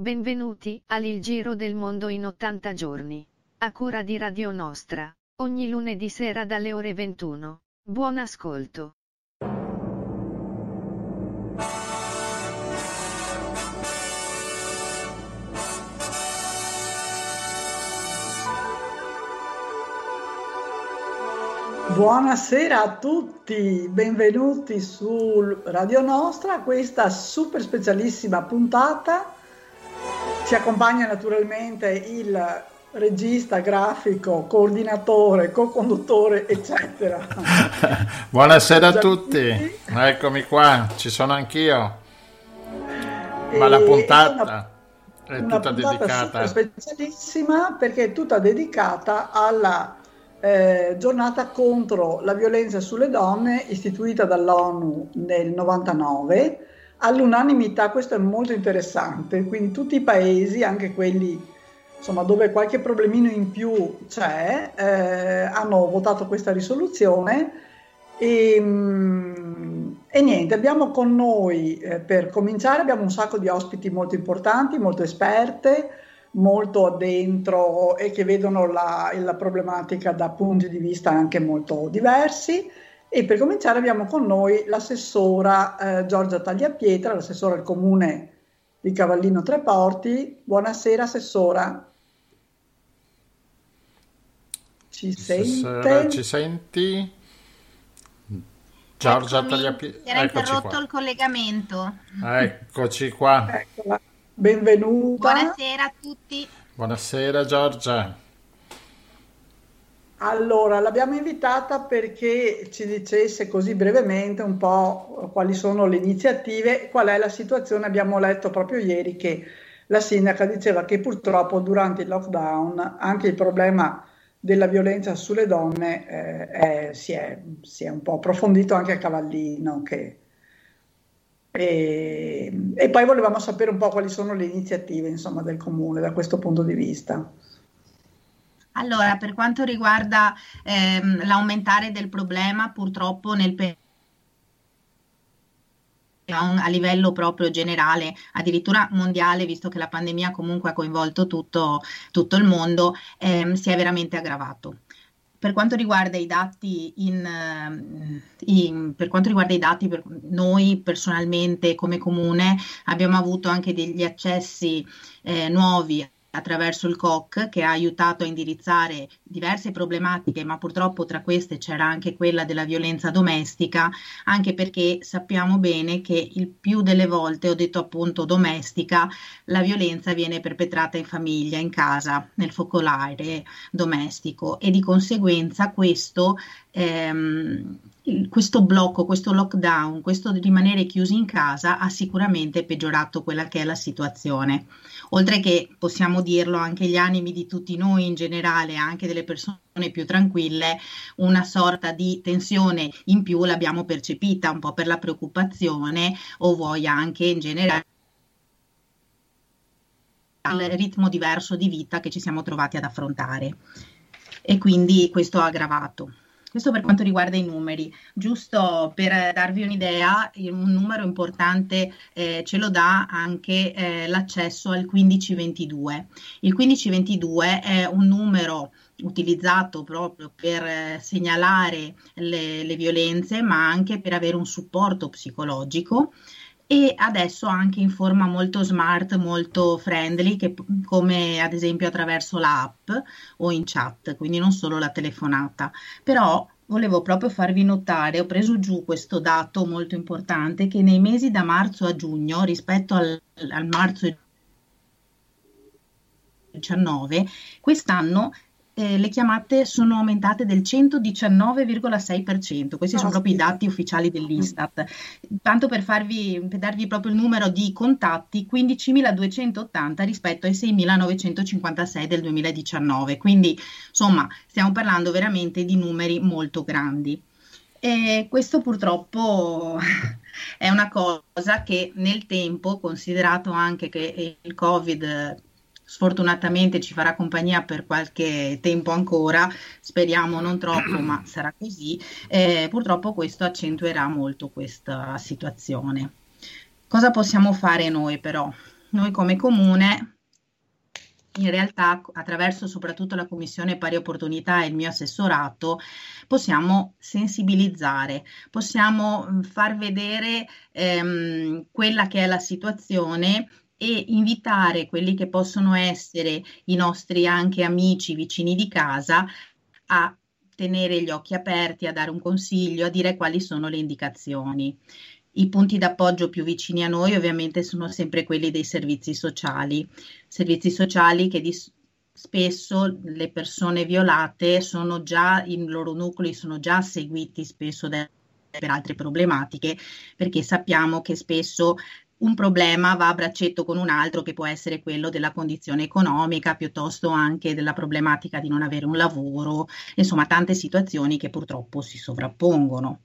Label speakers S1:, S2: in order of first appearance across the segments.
S1: Benvenuti al Il Giro del Mondo in 80 giorni. A cura di Radio Nostra, ogni lunedì sera dalle ore 21. Buon ascolto.
S2: Buonasera a tutti, benvenuti su Radio Nostra, questa super specialissima puntata. Ci accompagna naturalmente il regista, grafico, coordinatore, co-conduttore, eccetera.
S3: Buonasera a tutti, eccomi qua, ci sono anch'io. Ma la puntata è,
S2: una,
S3: tutta
S2: puntata
S3: dedicata.
S2: specialissima perché è tutta dedicata alla eh, giornata contro la violenza sulle donne istituita dall'ONU nel 99 all'unanimità, questo è molto interessante, quindi tutti i paesi, anche quelli insomma, dove qualche problemino in più c'è, eh, hanno votato questa risoluzione e, mm, e niente, abbiamo con noi eh, per cominciare, abbiamo un sacco di ospiti molto importanti, molto esperte, molto addentro e che vedono la, la problematica da punti di vista anche molto diversi. E per cominciare abbiamo con noi l'assessora eh, Giorgia Tagliapietra, l'assessora al comune di Cavallino Treporti. Buonasera assessora. Ci
S3: Assessora,
S2: sente?
S3: Ci senti? Giorgia
S4: Eccomi,
S3: Tagliapietra.
S4: era interrotto
S3: qua.
S4: il collegamento.
S3: Eccoci qua.
S2: Eccola. Benvenuta.
S4: Buonasera a tutti.
S3: Buonasera Giorgia.
S2: Allora, l'abbiamo invitata perché ci dicesse così brevemente un po' quali sono le iniziative, qual è la situazione. Abbiamo letto proprio ieri che la sindaca diceva che purtroppo durante il lockdown anche il problema della violenza sulle donne eh, è- si, è, si è un po' approfondito anche a Cavallino. che- e, e poi volevamo sapere un po' quali sono le iniziative, insomma, del comune da questo punto di vista.
S4: Allora, per quanto riguarda ehm, l'aumentare del problema, purtroppo nel periodo a livello proprio generale, addirittura mondiale, visto che la pandemia comunque ha coinvolto tutto, tutto il mondo, ehm, si è veramente aggravato. Per quanto riguarda i dati, in, ehm, in- per quanto riguarda i dati, per- noi personalmente come comune abbiamo avuto anche degli accessi eh, nuovi attraverso il COC che ha aiutato a indirizzare diverse problematiche, ma purtroppo tra queste c'era anche quella della violenza domestica, anche perché sappiamo bene che il più delle volte, ho detto appunto domestica, la violenza viene perpetrata in famiglia, in casa, nel focolare domestico e di conseguenza questo, ehm, questo blocco, questo lockdown, questo rimanere chiusi in casa ha sicuramente peggiorato quella che è la situazione. Oltre che possiamo dirlo anche gli animi di tutti noi in generale, anche delle persone più tranquille, una sorta di tensione in più l'abbiamo percepita un po' per la preoccupazione o vuoi anche in generale il ritmo diverso di vita che ci siamo trovati ad affrontare e quindi questo ha aggravato. Questo per quanto riguarda i numeri, giusto per darvi un'idea, un numero importante eh, ce lo dà anche eh, l'accesso al 1522. Il 1522 è un numero utilizzato proprio per eh, segnalare le, le violenze, ma anche per avere un supporto psicologico e adesso anche in forma molto smart, molto friendly, che, come ad esempio attraverso l'app o in chat, quindi non solo la telefonata. Però volevo proprio farvi notare, ho preso giù questo dato molto importante, che nei mesi da marzo a giugno, rispetto al, al marzo 2019, quest'anno eh, le chiamate sono aumentate del 119,6%. Questi sono proprio i dati ufficiali dell'Istat. Tanto per farvi, per darvi proprio il numero di contatti, 15.280 rispetto ai 6.956 del 2019. Quindi, insomma, stiamo parlando veramente di numeri molto grandi. E questo purtroppo è una cosa che nel tempo, considerato anche che il Covid sfortunatamente ci farà compagnia per qualche tempo ancora, speriamo non troppo, ma sarà così, eh, purtroppo questo accentuerà molto questa situazione. Cosa possiamo fare noi però? noi come comune in realtà attraverso soprattutto la Commissione Pari Opportunità e il mio assessorato possiamo sensibilizzare, possiamo mm, far vedere ehm, quella che è la situazione e invitare quelli che possono essere i nostri anche amici vicini di casa a tenere gli occhi aperti, a dare un consiglio, a dire quali sono le indicazioni. I punti d'appoggio più vicini a noi ovviamente sono sempre quelli dei servizi sociali, servizi sociali che di, spesso le persone violate sono già, i loro nuclei sono già seguiti spesso da, per altre problematiche, perché sappiamo che spesso un problema va a braccetto con un altro che può essere quello della condizione economica, piuttosto anche della problematica di non avere un lavoro, insomma tante situazioni che purtroppo si sovrappongono.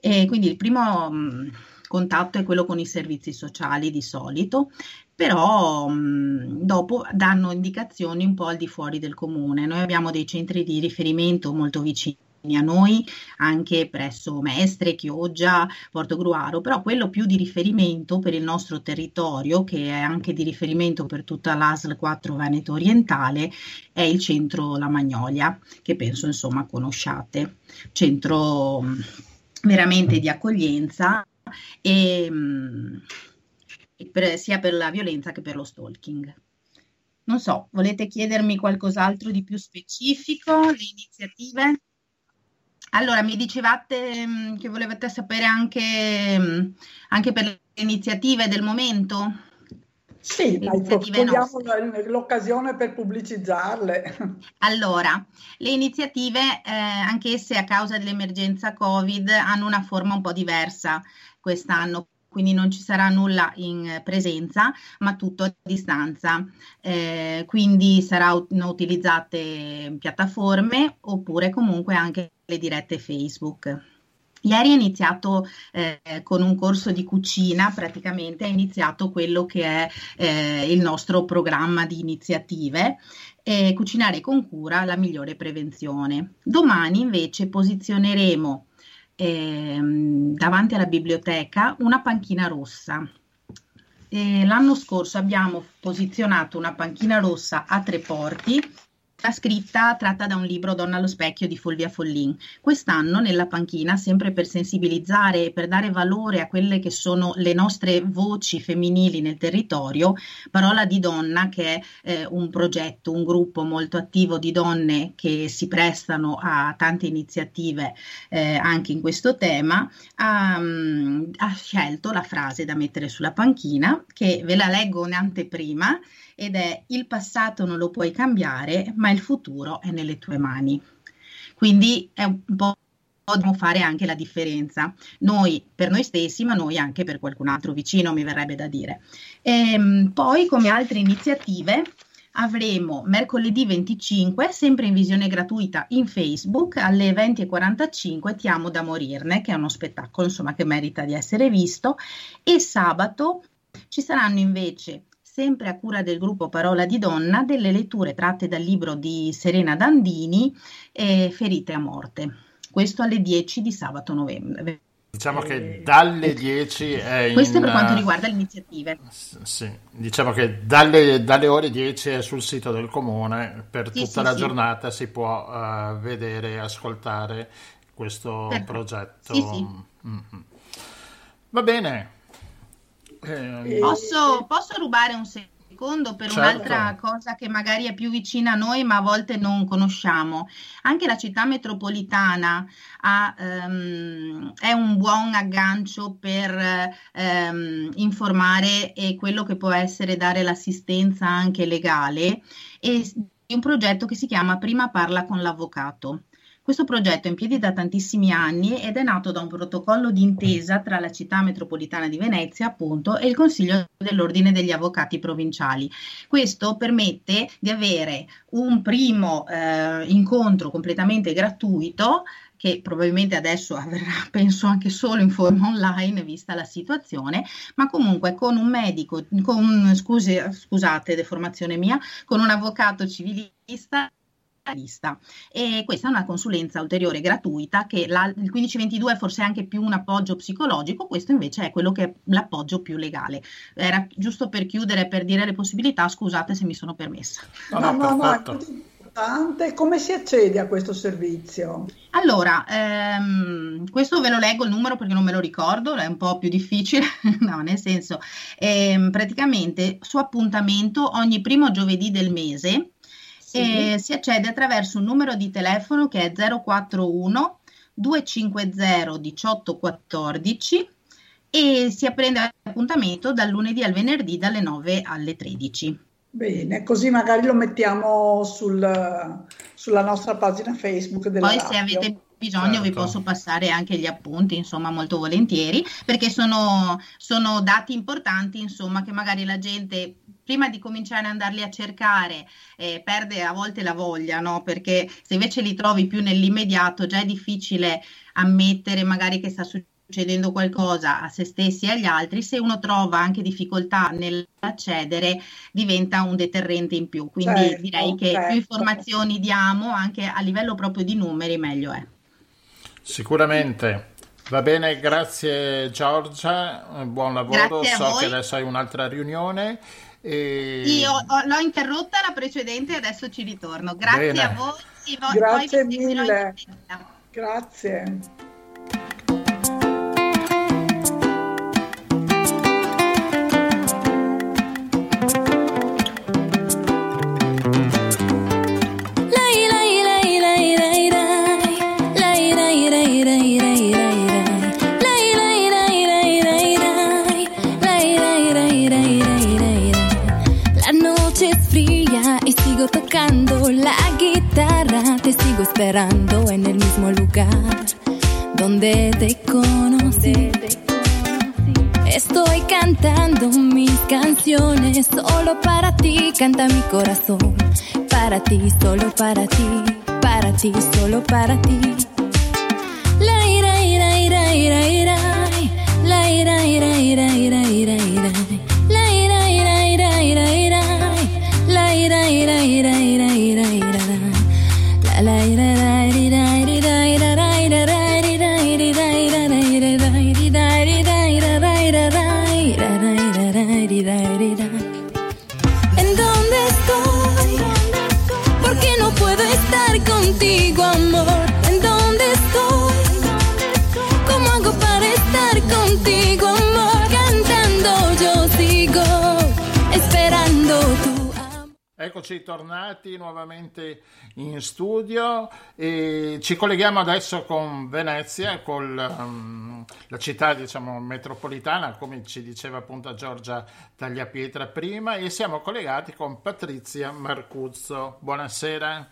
S4: E quindi il primo mh, contatto è quello con i servizi sociali di solito, però mh, dopo danno indicazioni un po' al di fuori del comune. Noi abbiamo dei centri di riferimento molto vicini a noi anche presso Mestre, Chioggia, Portogruaro, però quello più di riferimento per il nostro territorio, che è anche di riferimento per tutta l'ASL 4 Veneto Orientale, è il centro La Magnolia, che penso insomma conosciate. Centro veramente di accoglienza e, mm, per, sia per la violenza che per lo stalking. Non so, volete chiedermi qualcos'altro di più specifico, le iniziative? Allora, mi dicevate mm, che volevate sapere anche, mm, anche per le iniziative del momento?
S2: Sì, dai, togliamo l'occasione per pubblicizzarle.
S4: Allora, le iniziative, eh, anch'esse a causa dell'emergenza Covid, hanno una forma un po' diversa quest'anno, quindi non ci sarà nulla in presenza, ma tutto a distanza. Eh, quindi saranno utilizzate piattaforme oppure comunque anche le dirette Facebook. Ieri è iniziato eh, con un corso di cucina, praticamente è iniziato quello che è eh, il nostro programma di iniziative. Eh, cucinare con cura la migliore prevenzione. Domani invece posizioneremo ehm, davanti alla biblioteca una panchina rossa. l'anno scorso abbiamo posizionato una panchina rossa a tre porti la scritta tratta da un libro Donna allo specchio di Fulvia Follin. Quest'anno nella panchina, sempre per sensibilizzare e per dare valore a quelle che sono le nostre voci femminili nel territorio, Parola di Donna, che è eh, un progetto, un gruppo molto attivo di donne che si prestano a tante iniziative eh, anche in questo tema, ha, um, ha scelto la frase da mettere sulla panchina, che ve la leggo un'anteprima ed è il passato non lo puoi cambiare, ma il futuro è nelle tue mani. Quindi è un po' dobbiamo fare anche la differenza, noi per noi stessi, ma noi anche per qualcun altro vicino, mi verrebbe da dire. E, ehm, poi, come altre iniziative, avremo mercoledì 25, sempre in visione gratuita in Facebook, alle 20.45 Ti amo da morirne, che è uno spettacolo insomma che merita di essere visto, e sabato ci saranno invece sempre a cura del gruppo Parola di Donna, delle letture tratte dal libro di Serena Dandini, eh, Ferite a morte. Questo alle 10 di sabato novembre.
S3: Diciamo che dalle 10 è in...
S4: Questo per quanto riguarda le iniziative.
S3: Sì, diciamo che dalle, dalle ore 10 è sul sito del comune, per sì, tutta sì, la sì. giornata si può uh, vedere e ascoltare questo Perfetto. progetto. Mm-hmm. Va bene,
S4: eh, posso, posso, rubare un secondo per certo. un'altra cosa che magari è più vicina a noi ma a volte non conosciamo? Anche la città metropolitana ha, um, è un buon aggancio per um, informare e quello che può essere dare l'assistenza anche legale e un progetto che si chiama Prima parla con l'avvocato. Questo progetto è in piedi da tantissimi anni ed è nato da un protocollo d'intesa tra la città metropolitana di Venezia, appunto, e il Consiglio dell'Ordine degli Avvocati Provinciali. Questo permette di avere un primo eh, incontro completamente gratuito che probabilmente adesso avverrà, penso, anche solo in forma online, vista la situazione, ma comunque con un medico, con, scusi, scusate, deformazione mia, con un avvocato civilista lista. E questa è una consulenza ulteriore gratuita che la, il 1522 è forse anche più un appoggio psicologico, questo invece è quello che è l'appoggio più legale. Era giusto per chiudere, per dire le possibilità, scusate se mi sono permessa.
S2: No, no, no, no. Come si accede a questo servizio?
S4: Allora, ehm, questo ve lo leggo il numero perché non me lo ricordo, è un po' più difficile, no, nel senso, ehm, praticamente su appuntamento ogni primo giovedì del mese sì. si accede attraverso un numero di telefono che è 041 250 1814 e si prende appuntamento dal lunedì al venerdì dalle 9 alle 13.
S2: Bene, così magari lo mettiamo sul, sulla nostra pagina Facebook della
S4: Poi
S2: radio.
S4: se avete bisogno certo. vi posso passare anche gli appunti, insomma, molto volentieri, perché sono, sono dati importanti, insomma, che magari la gente prima di cominciare ad andarli a cercare eh, perde a volte la voglia, no? Perché se invece li trovi più nell'immediato già è difficile ammettere magari che sta succedendo succedendo qualcosa a se stessi e agli altri, se uno trova anche difficoltà nell'accedere, diventa un deterrente in più. Quindi certo, direi che certo. più informazioni diamo, anche a livello proprio di numeri, meglio è.
S3: Sicuramente. Va bene, grazie Giorgia, buon lavoro, so che adesso hai un'altra riunione.
S4: E... Io l'ho interrotta la precedente e adesso ci ritorno. Grazie bene. a voi.
S2: Grazie mille. Grazie.
S5: Esperando en el mismo lugar donde te conocí. Estoy cantando mis canciones solo para ti, canta mi corazón. Para ti, solo para ti, para ti, solo para ti. La ira, ira, ira, ira, ira, la ira, ira, ira, ira.
S3: Eccoci tornati nuovamente in studio e ci colleghiamo adesso con Venezia, con um, la città diciamo, metropolitana, come ci diceva appunto Giorgia Tagliapietra prima, e siamo collegati con Patrizia Marcuzzo. Buonasera.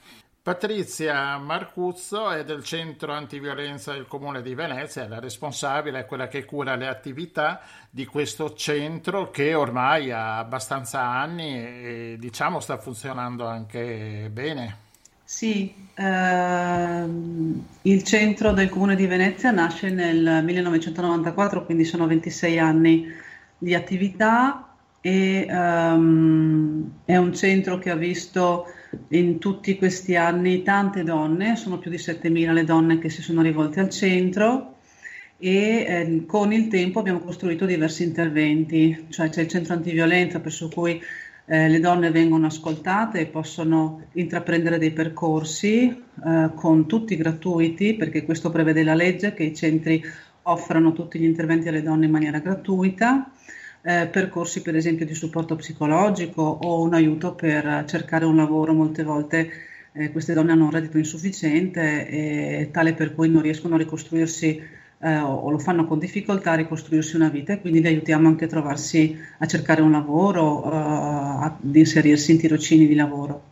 S3: Patrizia Marcuzzo è del centro antiviolenza del comune di Venezia, è la responsabile, è quella che cura le attività di questo centro che ormai ha abbastanza anni e diciamo sta funzionando anche bene.
S6: Sì, ehm, il centro del comune di Venezia nasce nel 1994, quindi sono 26 anni di attività e ehm, è un centro che ha visto in tutti questi anni tante donne, sono più di 7.000 le donne che si sono rivolte al centro e eh, con il tempo abbiamo costruito diversi interventi, cioè c'è il centro antiviolenza per cui eh, le donne vengono ascoltate e possono intraprendere dei percorsi eh, con tutti gratuiti, perché questo prevede la legge che i centri offrano tutti gli interventi alle donne in maniera gratuita eh, percorsi per esempio di supporto psicologico o un aiuto per cercare un lavoro. Molte volte eh, queste donne hanno un reddito insufficiente e tale per cui non riescono a ricostruirsi eh, o lo fanno con difficoltà a ricostruirsi una vita e quindi le aiutiamo anche a trovarsi a cercare un lavoro, eh, ad inserirsi in tirocini di lavoro.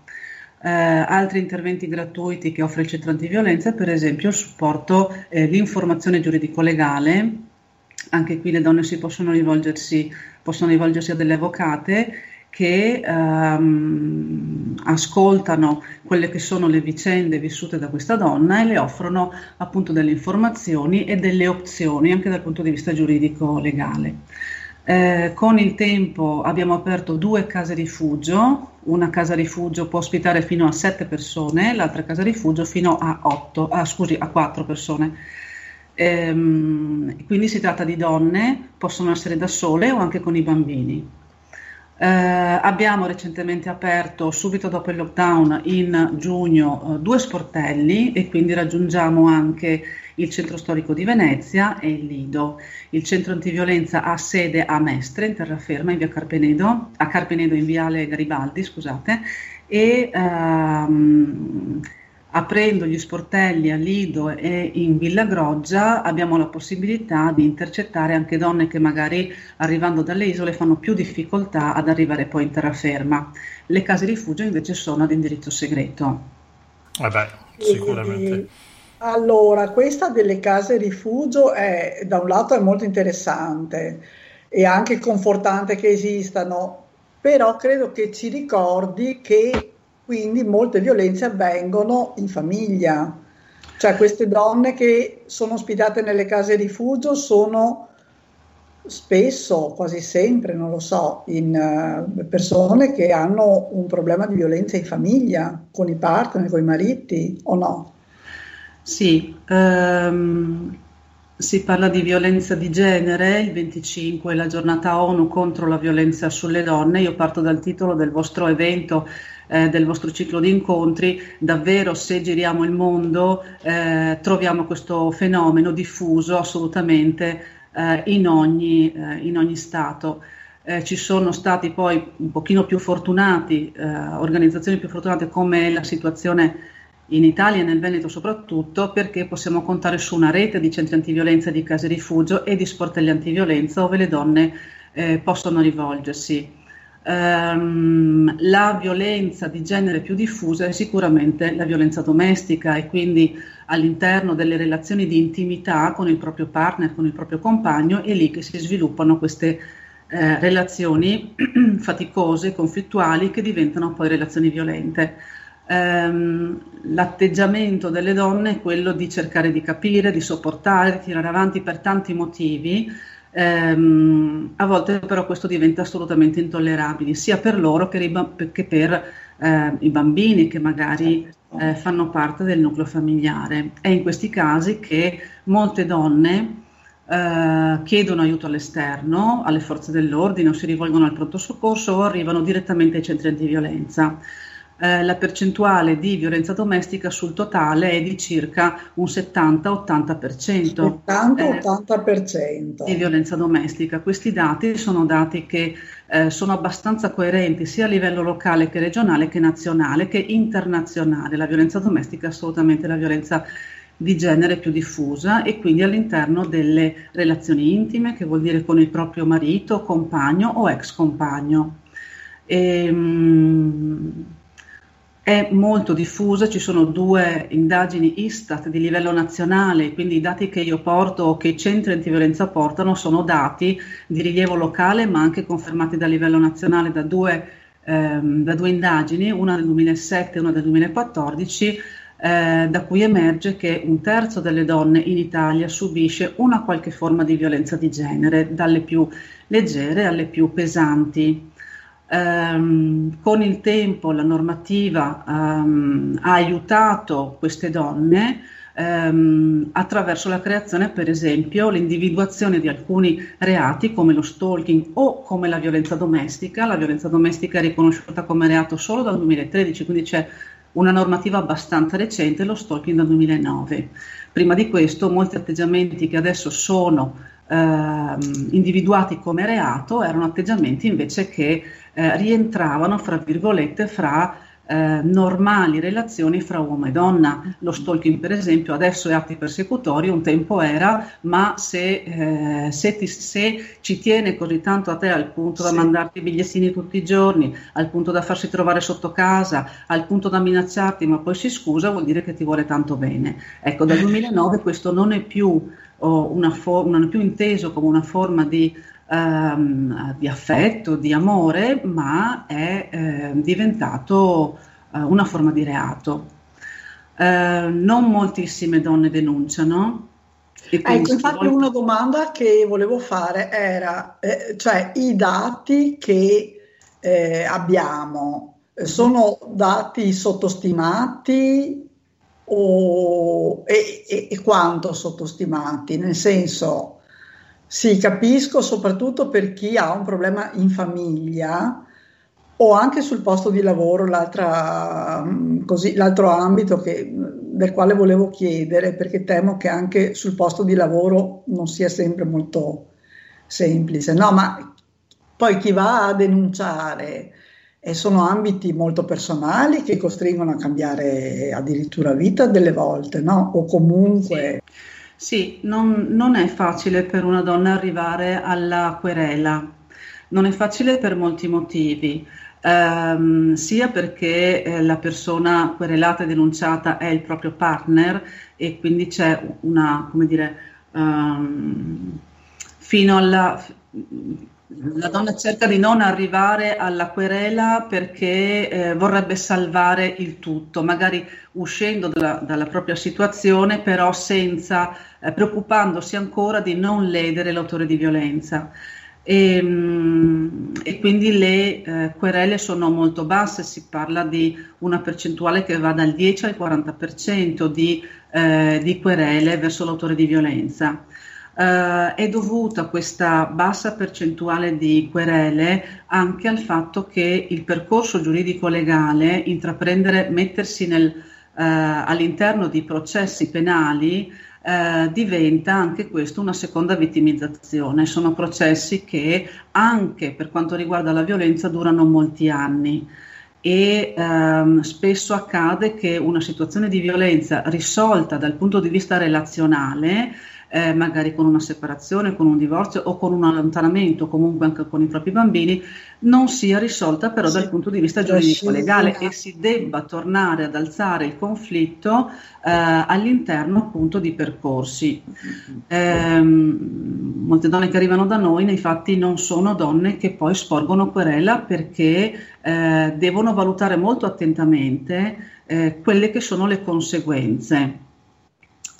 S6: Eh, altri interventi gratuiti che offre il centro antiviolenza, per esempio il supporto, eh, l'informazione giuridico-legale anche qui le donne si possono rivolgersi, possono rivolgersi a delle avvocate che ehm, ascoltano quelle che sono le vicende vissute da questa donna e le offrono appunto delle informazioni e delle opzioni anche dal punto di vista giuridico legale. Eh, con il tempo abbiamo aperto due case rifugio, una casa rifugio può ospitare fino a 7 persone, l'altra casa rifugio fino a 8, ah, scusi, a 4 persone. Ehm, quindi si tratta di donne, possono essere da sole o anche con i bambini. Eh, abbiamo recentemente aperto, subito dopo il lockdown, in giugno, eh, due sportelli e quindi raggiungiamo anche il centro storico di Venezia e il Lido. Il centro antiviolenza ha sede a Mestre, in terraferma, in via Carpenedo, a Carpenedo in viale Garibaldi, scusate, e ehm, aprendo gli sportelli a Lido e in Villa Groggia abbiamo la possibilità di intercettare anche donne che magari arrivando dalle isole fanno più difficoltà ad arrivare poi in terraferma. Le case rifugio invece sono ad indirizzo segreto.
S3: Vabbè, sicuramente.
S2: Allora, questa delle case rifugio è da un lato è molto interessante e anche confortante che esistano, però credo che ci ricordi che quindi molte violenze avvengono in famiglia. Cioè queste donne che sono ospitate nelle case rifugio sono spesso, quasi sempre, non lo so, in uh, persone che hanno un problema di violenza in famiglia, con i partner, con i mariti o no?
S6: Sì, um, si parla di violenza di genere, il 25 è la giornata ONU contro la violenza sulle donne. Io parto dal titolo del vostro evento eh, del vostro ciclo di incontri, davvero se giriamo il mondo eh, troviamo questo fenomeno diffuso assolutamente eh, in, ogni, eh, in, ogni, Stato. Eh, ci sono stati poi un pochino più fortunati, eh, organizzazioni più fortunate come la situazione in Italia e nel Veneto soprattutto, perché possiamo contare su una rete di centri antiviolenza, di case rifugio e di sportelli antiviolenza dove le donne eh, possono rivolgersi ehm, la violenza di genere più diffusa è sicuramente la violenza domestica e quindi all'interno delle relazioni di intimità con il proprio partner, con il proprio compagno, è lì che si sviluppano queste eh, relazioni faticose, conflittuali, che diventano poi relazioni violente. Um, l'atteggiamento delle donne è quello di cercare di capire, di sopportare, di tirare avanti per tanti motivi, Ehm, a volte però questo diventa assolutamente intollerabile, sia per loro che, per eh, i bambini che magari eh, fanno parte del nucleo familiare. È in questi casi che molte donne eh, chiedono aiuto all'esterno, alle forze dell'ordine o si rivolgono al pronto soccorso o arrivano direttamente ai centri antiviolenza eh, la percentuale di violenza domestica sul totale è di circa un 70-80%.
S2: 70-80%
S6: eh, di violenza domestica. Questi dati sono dati che eh, sono abbastanza coerenti sia a livello locale che regionale che nazionale che internazionale. La violenza domestica è assolutamente la violenza di genere più diffusa e quindi all'interno delle relazioni intime, che vuol dire con il proprio marito, compagno o ex compagno. E, ehm, è molto diffusa, ci sono due indagini Istat di livello nazionale, quindi i dati che io porto o che i centri antiviolenza portano sono dati di rilievo locale ma anche confermati da livello nazionale da due, ehm, da due indagini, una del 2007 e una del 2014, eh, da cui emerge che un terzo delle donne in Italia subisce una qualche forma di violenza di genere, dalle più leggere alle più pesanti. Um, con il tempo la normativa um, ha aiutato queste donne um, attraverso la creazione, per esempio, l'individuazione di alcuni reati come lo stalking o come la violenza domestica. La violenza domestica è riconosciuta come reato solo dal 2013, quindi c'è una normativa abbastanza recente, lo stalking dal 2009. Prima di questo molti atteggiamenti che adesso sono individuati come reato erano atteggiamenti invece che eh, rientravano, fra virgolette, fra eh, normali relazioni fra uomo e donna. Lo stalking, per esempio, adesso è atti persecutori, un tempo era, ma se, eh, se, ti, se, ci tiene così tanto a te al punto da sì. mandarti bigliettini tutti i giorni, al punto da farsi trovare sotto casa, al punto da minacciarti, ma poi si scusa, vuol dire che ti vuole tanto bene. Ecco, dal 2009 questo non è più, oh, una for- non è più inteso come una forma di ehm, di affetto, di amore, ma è eh, diventato eh, una forma di reato. Eh, non moltissime donne denunciano.
S2: Ecco, infatti vuole... una domanda che volevo fare era, eh, cioè i dati che eh, abbiamo sono dati sottostimati o, e, e, e quanto sottostimati? Nel senso, sì, capisco soprattutto per chi ha un problema in famiglia o anche sul posto di lavoro, così, l'altro ambito che, del quale volevo chiedere, perché temo che anche sul posto di lavoro non sia sempre molto semplice. No, ma poi chi va a denunciare e sono ambiti molto personali che costringono a cambiare addirittura vita delle volte, no? O comunque...
S6: Sì, sì non, non è facile per una donna arrivare alla querela, non è facile per molti motivi. Um, sia perché eh, la persona querelata e denunciata è il proprio partner e quindi c'è una, come dire, um, fino alla la donna cerca di non arrivare alla querela perché eh, vorrebbe salvare il tutto, magari uscendo dalla, dalla propria situazione, però senza eh, preoccupandosi ancora di non ledere l'autore di violenza. E, mm, e quindi le eh, querele sono molto basse, si parla di una percentuale che va dal 10 al 40% di, eh, di querele verso l'autore di violenza eh, è dovuta questa bassa percentuale di querele anche al fatto che il percorso giuridico-legale, intraprendere, mettersi nel, eh, all'interno di processi penali, eh, diventa anche questo una seconda vittimizzazione. Sono processi che anche per quanto riguarda la violenza durano molti anni e ehm, spesso accade che una situazione di violenza risolta dal punto di vista relazionale eh, magari con una separazione, con un divorzio o con un allontanamento, comunque anche con i propri bambini, non sia risolta però sì. dal punto di vista giuridico-legale e si debba tornare ad alzare il conflitto eh, all'interno appunto di percorsi. Eh, molte donne che arrivano da noi nei fatti non sono donne che poi sporgono querela perché eh, devono valutare molto attentamente eh, quelle che sono le conseguenze.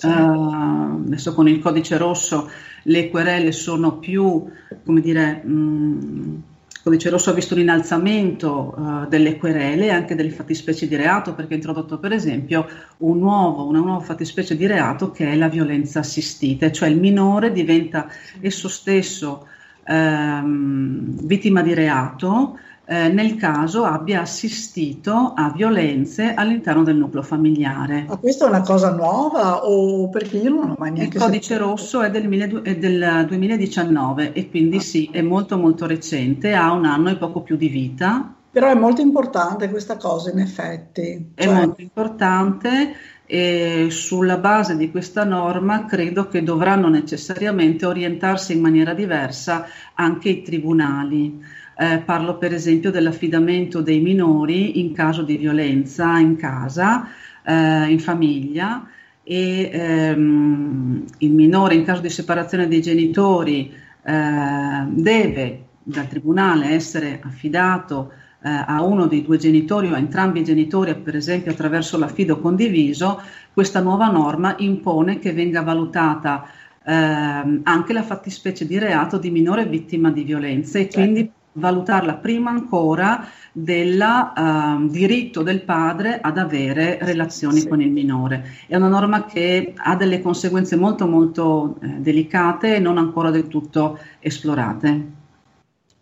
S6: Uh, adesso con il codice rosso le querele sono più, come dire, mh, mm, il codice rosso ha visto un innalzamento uh, delle querele e anche delle fattispecie di reato perché ha introdotto per esempio un nuovo, una nuova fattispecie di reato che è la violenza assistita, cioè il minore diventa esso stesso ehm, vittima di reato eh, nel caso abbia assistito a violenze all'interno del nucleo familiare.
S2: Ma questa è una cosa nuova o perché io non ho mai neanche
S6: Il codice sentito. rosso è del, è del, 2019 e quindi ah. sì, è molto molto recente, ha un anno e poco più di vita.
S2: Però è molto importante questa cosa in effetti.
S6: È cioè... molto importante e sulla base di questa norma credo che dovranno necessariamente orientarsi in maniera diversa anche i tribunali eh, parlo per esempio dell'affidamento dei minori in caso di violenza in casa, eh, in famiglia e ehm, il minore in caso di separazione dei genitori eh, deve dal tribunale essere affidato eh, a uno dei due genitori o a entrambi i genitori, per esempio attraverso l'affido condiviso, questa nuova norma impone che venga valutata eh, anche la fattispecie di reato di minore vittima di violenza e certo. quindi valutarla prima ancora del uh, diritto del padre ad avere relazioni sì. con il minore. È una norma che ha delle conseguenze molto molto eh, delicate e non ancora del tutto esplorate.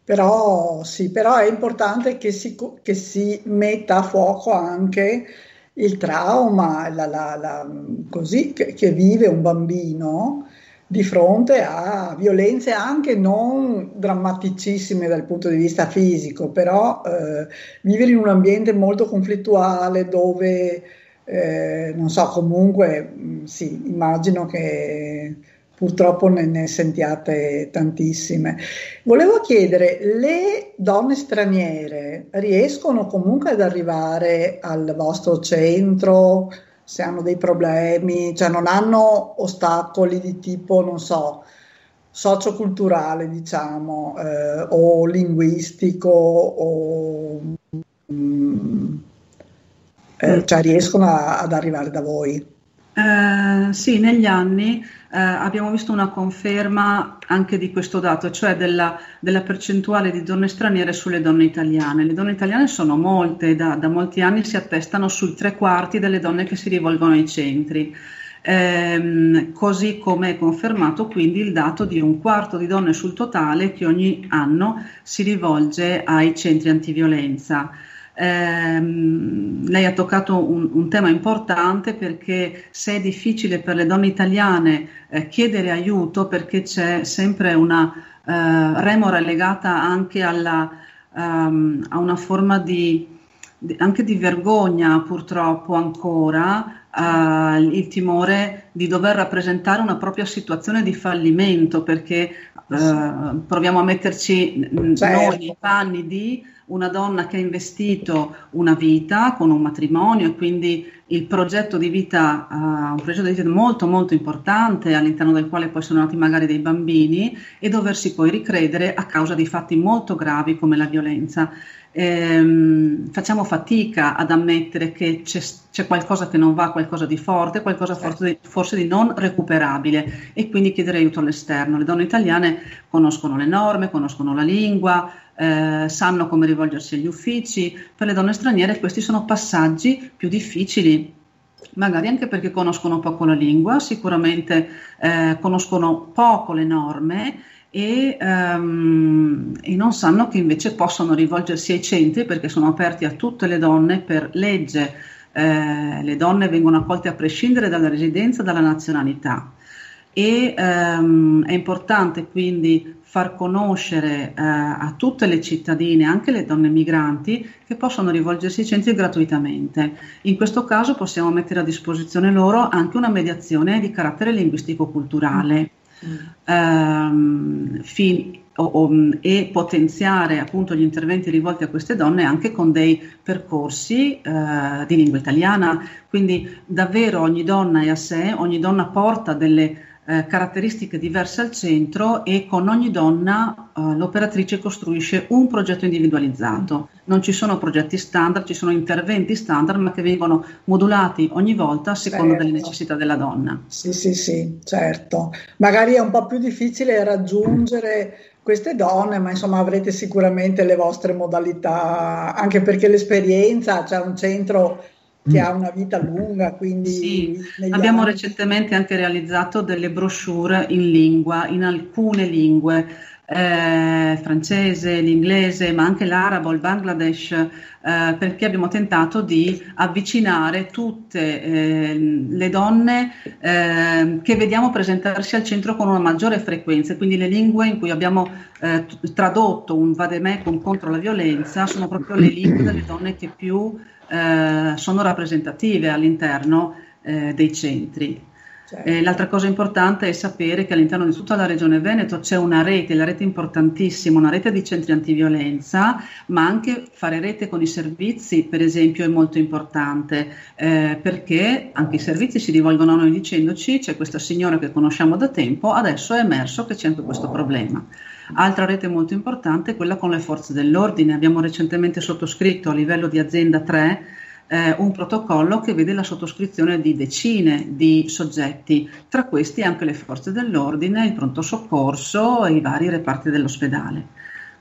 S2: Però sì, però è importante che si, che si metta a fuoco anche il trauma, la, la, la, così che, che vive un bambino di fronte a violenze anche non drammaticissime dal punto di vista fisico, però eh, vivere in un ambiente molto conflittuale dove, eh, non so, comunque mh, sì, immagino che purtroppo ne, ne, sentiate tantissime. Volevo chiedere, le donne straniere riescono comunque ad arrivare al vostro centro? Se hanno dei problemi, cioè non hanno ostacoli di tipo, non so, socioculturale, diciamo, eh, o linguistico, o, mm, eh, cioè riescono a, ad arrivare da voi.
S6: Eh, sì, negli anni eh, abbiamo visto una conferma anche di questo dato, cioè della, della, percentuale di donne straniere sulle donne italiane. Le donne italiane sono molte, da, da molti anni si attestano sui tre quarti delle donne che si rivolgono ai centri. Ehm, così come è confermato quindi il dato di un quarto di donne sul totale che ogni anno si rivolge ai centri antiviolenza. Ehm, lei ha toccato un, un, tema importante perché se è difficile per le donne italiane eh, chiedere aiuto perché c'è sempre una eh, remora legata anche alla, um, a una forma di, di, anche di vergogna purtroppo ancora uh, il timore di dover rappresentare una propria situazione di fallimento perché uh, proviamo a metterci certo. noi nei panni di una donna che ha investito una vita con un matrimonio e quindi il progetto di vita, uh, un progetto di vita molto molto importante all'interno del quale poi sono nati magari dei bambini e doversi poi ricredere a causa di fatti molto gravi come la violenza. Ehm, facciamo fatica ad ammettere che c'è, c'è, qualcosa che non va, qualcosa di forte, qualcosa forse di, forse di non recuperabile e quindi chiedere aiuto all'esterno. Le donne italiane conoscono le norme, conoscono la lingua, eh, sanno come rivolgersi agli uffici, per le donne straniere questi sono passaggi più difficili, magari anche perché conoscono poco la lingua, sicuramente eh, conoscono poco le norme e, um, e, non sanno che invece possono rivolgersi ai centri perché sono aperti a tutte le donne per legge. Eh, le donne vengono accolte a prescindere dalla residenza, dalla nazionalità e um, è importante quindi far conoscere eh, a tutte le cittadine, anche le donne migranti, che possono rivolgersi ai centri gratuitamente. In questo caso possiamo mettere a disposizione loro anche una mediazione di carattere linguistico-culturale mm. ehm, fin, o, o, e potenziare appunto gli interventi rivolti a queste donne anche con dei percorsi eh, di lingua italiana. Quindi davvero ogni donna è a sé, ogni donna porta delle eh, caratteristiche diverse al centro e con ogni donna eh, l'operatrice costruisce un progetto individualizzato. Non ci sono progetti standard, ci sono interventi standard, ma che vengono modulati ogni volta a seconda certo. delle necessità della donna.
S2: Sì, sì, sì, certo. Magari è un po' più difficile raggiungere queste donne, ma insomma avrete sicuramente le vostre modalità, anche perché l'esperienza, c'è un centro che ha una vita lunga, quindi...
S6: Sì, abbiamo anni... recentemente anche realizzato delle brochure in lingua, in alcune lingue, eh, francese, l'inglese, ma anche l'arabo, il Bangladesh, eh, perché abbiamo tentato di avvicinare tutte eh, le donne eh, che vediamo presentarsi al centro con una maggiore frequenza, quindi le lingue in cui abbiamo eh, tradotto un vademecum contro la violenza sono proprio le lingue delle donne che più eh, sono rappresentative all'interno eh, dei centri. Certo. Eh, l'altra cosa importante è sapere che all'interno di tutta la regione Veneto c'è una rete, la rete importantissima, una rete di centri antiviolenza, ma anche fare rete con i servizi, per esempio, è molto importante, eh, perché anche i servizi si rivolgono a noi dicendoci c'è questa signora che conosciamo da tempo, adesso è emerso che c'è anche questo problema. Altra rete molto importante è quella con le forze dell'ordine. Abbiamo recentemente sottoscritto a livello di azienda 3 eh, un protocollo che vede la sottoscrizione di decine di soggetti, tra questi anche le forze dell'ordine, il pronto soccorso e i vari reparti dell'ospedale.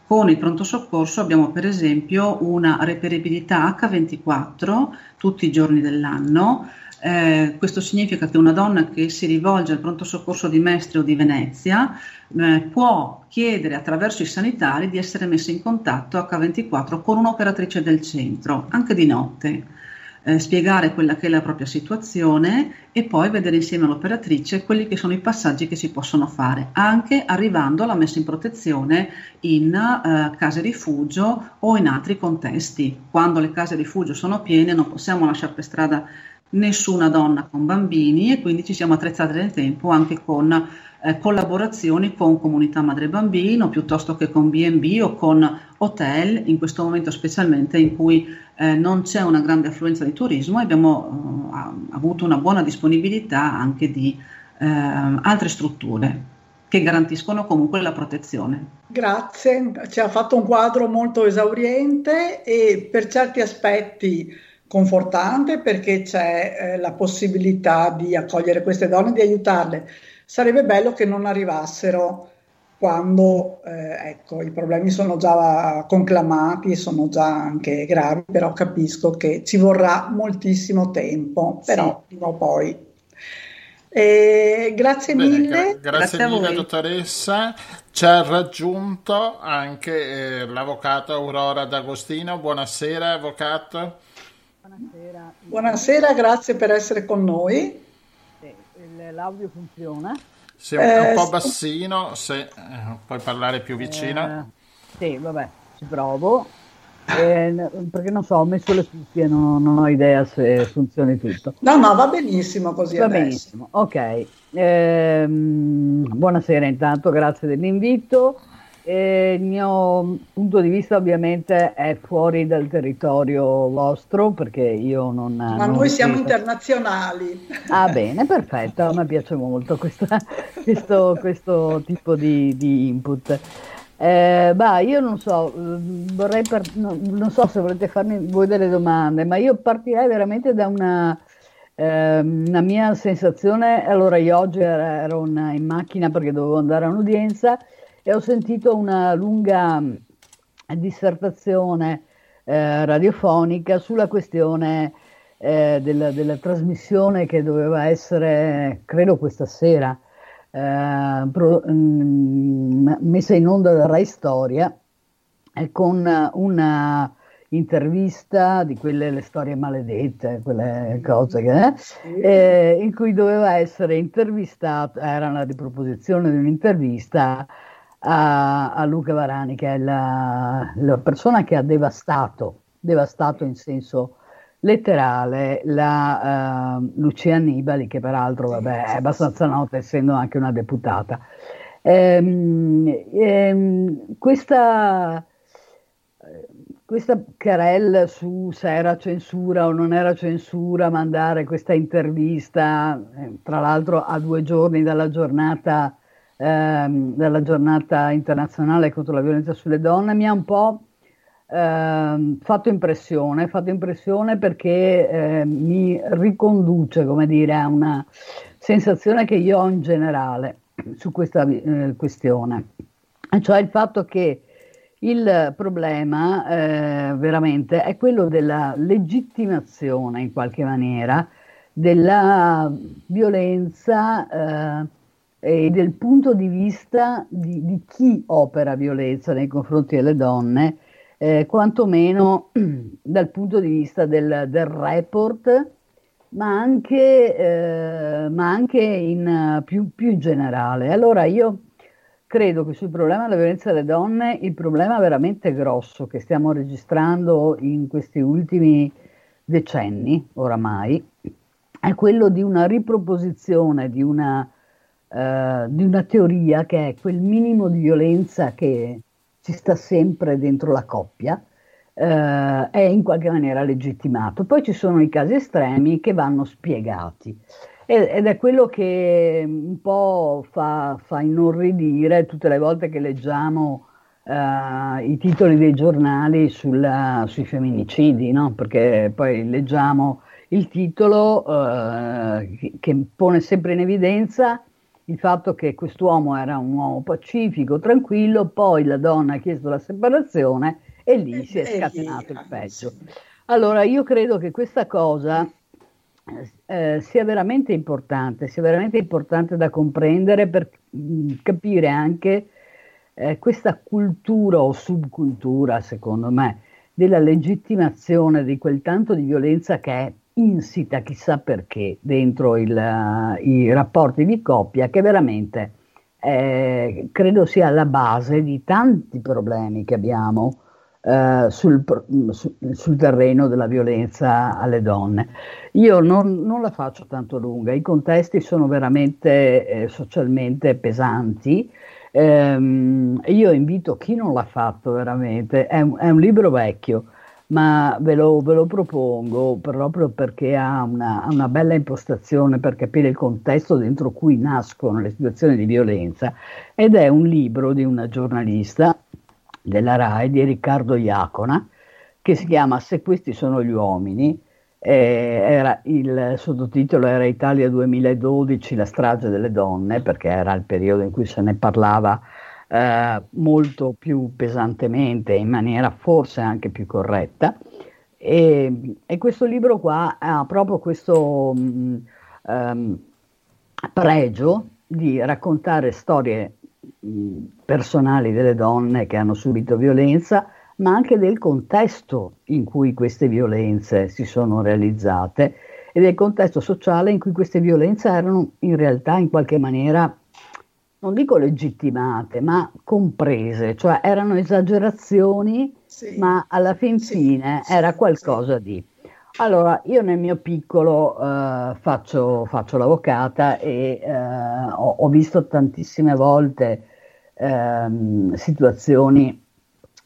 S6: Con il pronto soccorso abbiamo per esempio una reperibilità H24 tutti i giorni dell'anno, eh, questo significa che una donna che si rivolge al pronto soccorso di Mestre o di Venezia eh, può chiedere attraverso i sanitari di essere messa in contatto H24 con un'operatrice del centro, anche di notte. Eh, spiegare quella che è la propria situazione e poi vedere insieme all'operatrice quelli che sono i passaggi che si possono fare, anche arrivando alla messa in protezione in eh, case rifugio o in altri contesti. Quando le case rifugio sono piene non possiamo lasciare per strada nessuna donna con bambini e quindi ci siamo attrezzati nel tempo anche con eh, collaborazioni con comunità madre bambino piuttosto che con B&B o con hotel, in questo momento specialmente in cui eh, non c'è una grande affluenza di turismo e abbiamo eh, avuto una buona disponibilità anche di eh, altre strutture che garantiscono comunque la protezione.
S2: Grazie, ci ha fatto un quadro molto esauriente e per certi aspetti confortante perché c'è eh, la possibilità di accogliere queste donne, di aiutarle, sarebbe bello che non arrivassero quando eh, ecco, i problemi sono già conclamati, sono già anche gravi, però capisco che ci vorrà moltissimo tempo, però sì. prima o poi. Eh, grazie Bene, mille.
S3: Gra- grazie, grazie mille, dottoressa. Ci ha raggiunto anche eh, l'avvocato Aurora D'Agostino. Buonasera, avvocato.
S2: Buonasera. Buonasera, grazie per essere con noi.
S7: Sì, l'audio funziona?
S3: Sì, è un po' bassino, se eh, puoi parlare più vicino.
S7: Eh, sì, vabbè, ci provo. Eh, perché non so, ho messo le cuffie, non, non, ho idea se funzioni tutto.
S2: No, no, va benissimo così.
S7: Va
S2: adesso.
S7: benissimo, ok. Eh, buonasera intanto, grazie dell'invito. Eh, il mio punto di vista ovviamente è fuori dal territorio vostro perché io non...
S2: Ma non noi siamo internazionali.
S7: Ah bene, perfetto, a me piace molto questa, questo, questo, tipo di, di input. Eh, bah, io non so, vorrei per, no, non so se volete farmi voi delle domande, ma io partirei veramente da una, eh, una mia sensazione. Allora, io oggi ero in macchina perché dovevo andare a un'udienza e ho sentito una lunga mm, dissertazione eh, radiofonica sulla questione eh, della, della, trasmissione che doveva essere, credo questa sera, eh, pro, mh, mm, messa in onda da Rai Storia con una intervista di quelle le storie maledette, quelle cose che, eh, in cui doveva essere intervistato, era una riproposizione di un'intervista a, a Luca Varani, che è la, la, persona che ha devastato, devastato in senso letterale, la uh, Lucia Annibali, che peraltro vabbè, è abbastanza nota essendo anche una deputata. Ehm, ehm, questa, questa querel su se era censura o non era censura, mandare questa intervista, eh, tra l'altro a due giorni dalla giornata ehm, della giornata internazionale contro la violenza sulle donne mi ha un po' ehm, fatto impressione, fatto impressione perché eh, mi riconduce, come dire, a una sensazione che io ho in generale su questa eh, questione, cioè il fatto che il problema eh, veramente è quello della legittimazione in qualche maniera della violenza eh, e del punto di vista di, di, chi opera violenza nei confronti delle donne, eh, quantomeno dal punto di vista del, del report, ma anche, eh, ma anche in più, più in generale. Allora io credo che sul problema della violenza delle donne il problema veramente grosso che stiamo registrando in questi ultimi decenni oramai è quello di una riproposizione di una eh, di una teoria che è quel minimo di violenza che ci sta sempre dentro la coppia, eh, è in qualche maniera legittimato. Poi ci sono i casi estremi che vanno spiegati ed è quello che un po' fa, fa inorridire tutte le volte che leggiamo uh, i titoli dei giornali sulla, sui femminicidi, no? perché poi leggiamo il titolo uh, che pone sempre in evidenza il fatto che quest'uomo era un uomo pacifico, tranquillo, poi la donna ha chiesto la separazione e lì si è scatenato il peggio. Allora io credo che questa cosa eh, sia veramente importante, sia veramente importante da comprendere per mh, mm, capire anche eh, questa cultura o subcultura, secondo me, della legittimazione di quel tanto di violenza che è insita chissà perché dentro il, uh, i rapporti di coppia che veramente eh, credo sia la base di tanti problemi che abbiamo uh, sul, su, sul, terreno della violenza alle donne. Io non, non, la faccio tanto lunga, i contesti sono veramente eh, socialmente pesanti. Um, io invito chi non l'ha fatto veramente, è un, è un libro vecchio, ma ve lo, ve lo propongo proprio perché ha una, una, bella impostazione per capire il contesto dentro cui nascono le situazioni di violenza ed è un libro di una giornalista della RAI, di Riccardo Iacona, che si chiama Se questi sono gli uomini, Eh, il sottotitolo era Italia 2012, la strage delle donne, perché era il periodo in cui se ne parlava eh, molto più pesantemente, in maniera forse anche più corretta. E, e questo libro qua ha proprio questo mh, um, pregio di raccontare storie mh, personali delle donne che hanno subito violenza, ma anche del contesto in cui queste violenze si sono realizzate e del contesto sociale in cui queste violenze erano in realtà in qualche maniera non dico legittimate, ma comprese, cioè erano esagerazioni, sì. ma alla fin fine sì, era qualcosa di. Allora, io nel mio piccolo uh, faccio, faccio, l'avvocata e uh, ho, ho, visto tantissime volte uh, situazioni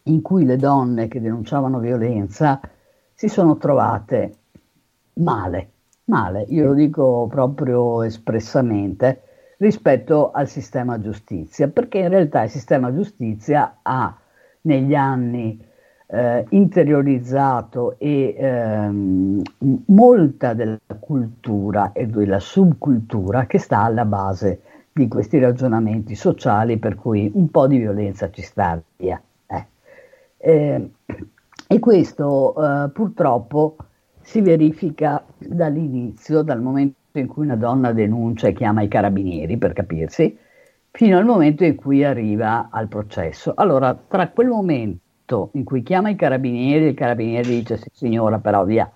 S7: in cui le donne che denunciavano violenza si sono trovate male, male, io lo dico proprio espressamente, rispetto al sistema giustizia, perché in realtà il sistema giustizia ha negli anni eh, interiorizzato e ehm, molta della cultura e della subcultura che sta alla base di questi ragionamenti sociali per cui un po' di violenza ci sta via. Eh. Eh, e questo eh, purtroppo si verifica dall'inizio, dal momento in cui una donna denuncia e chiama i carabinieri, per capirsi, fino al momento in cui arriva al processo. Allora, tra quel momento in cui chiama i carabinieri, il carabiniere dice sì signora, però via,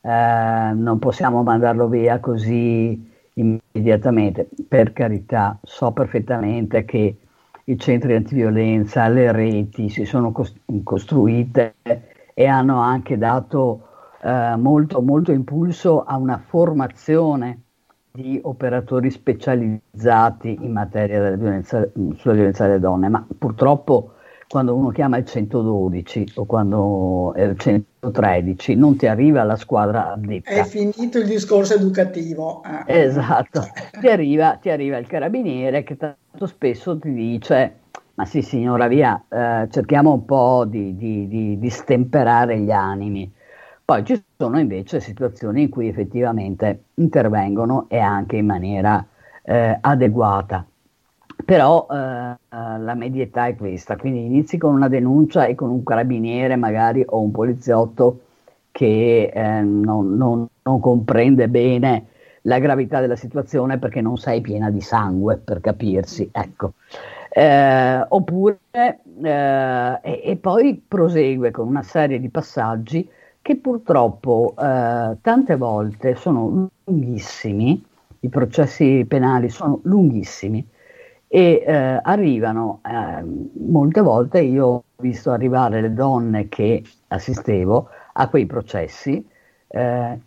S7: eh, non possiamo mandarlo via così immediatamente. Per carità, so perfettamente che i centri antiviolenza, le reti si sono costruite e hanno anche dato eh, molto, molto impulso a una formazione di operatori specializzati in materia della violenza, sulla violenza delle donne, ma purtroppo quando uno chiama il 112 o quando è il 113 non ti arriva la squadra addetta.
S2: È finito il discorso educativo.
S7: Eh. Esatto, ti arriva, ti arriva, il carabiniere che tanto spesso ti dice ma sì signora via, eh, cerchiamo un po' di, di, di, di stemperare gli animi poi ci sono invece situazioni in cui effettivamente intervengono e anche in maniera eh, adeguata. Però eh, eh, la medietà è questa, quindi inizi con una denuncia e con un carabiniere magari o un poliziotto che eh, non, non, non comprende bene la gravità della situazione perché non sei piena di sangue, per capirsi, ecco. Eh, oppure, eh, e, e, poi prosegue con una serie di passaggi che purtroppo eh, tante volte sono lunghissimi, i processi penali sono lunghissimi e eh, arrivano, eh, molte volte io ho visto arrivare le donne che assistevo a quei processi eh,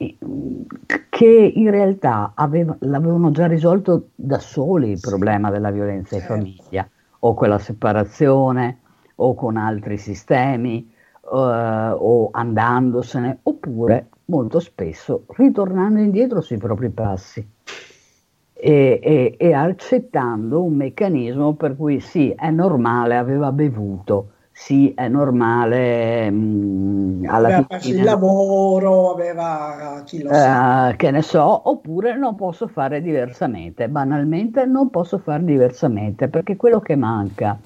S7: che in realtà aveva, l'avevano già risolto da soli il problema della violenza in famiglia o con la separazione o con altri sistemi uh, o andandosene, oppure molto spesso ritornando indietro sui propri passi e, e, e accettando un meccanismo per cui sì, è normale, aveva bevuto, sì, è normale. Mh,
S2: mm, alla aveva perso il lavoro, aveva chi lo
S7: sa. Uh, che ne so, oppure non posso fare diversamente. Banalmente non posso fare diversamente perché quello che manca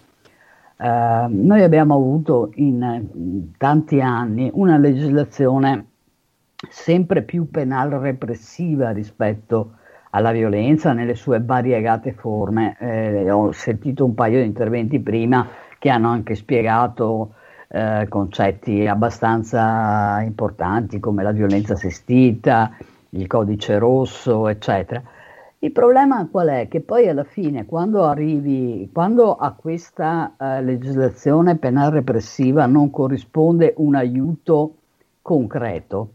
S7: Uh, noi abbiamo avuto in tanti anni una legislazione sempre più penal repressiva rispetto alla violenza nelle sue variegate forme. Eh, ho sentito un paio di interventi prima che hanno anche spiegato eh, concetti abbastanza importanti come la violenza assistita, il codice rosso, eccetera. Il problema qual è? Che poi alla fine, quando arrivi, quando a questa uh, legislazione penale repressiva non corrisponde un aiuto concreto,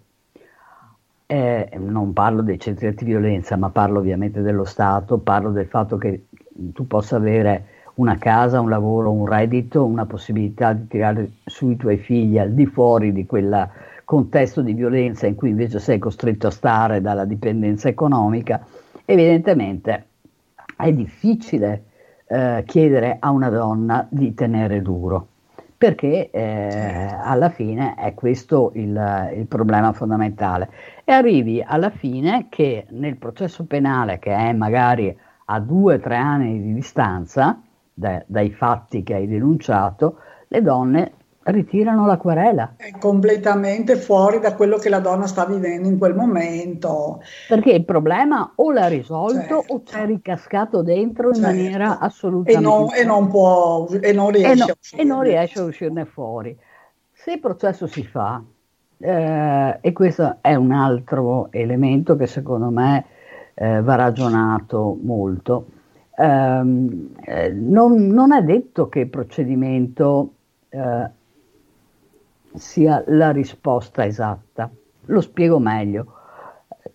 S7: eh, non parlo dei centri antiviolenza, ma parlo ovviamente dello Stato, parlo del fatto che tu possa avere una casa, un lavoro, un reddito, una possibilità di tirare sui tuoi figli al di fuori di quel contesto di violenza in cui invece sei costretto a stare dalla dipendenza economica Evidentemente è difficile eh, chiedere a una donna di tenere duro, perché eh, alla fine è questo il, il, problema fondamentale. E arrivi alla fine che nel processo penale, che è magari a due o tre anni di distanza da, dai fatti che hai denunciato, le donne ritirano la querela.
S2: È completamente fuori da quello che la donna sta vivendo in quel momento.
S7: Perché il problema o l'ha risolto certo. o c'è ricascato dentro in certo. maniera assolutamente...
S2: E non, e non, può, e non riesce, e, no,
S7: e non riesce a uscirne fuori. Se il processo si fa, eh, e questo è un altro elemento che secondo me eh, va ragionato molto, ehm, eh, non, non, è detto che il procedimento eh, sia la risposta esatta. Lo spiego meglio.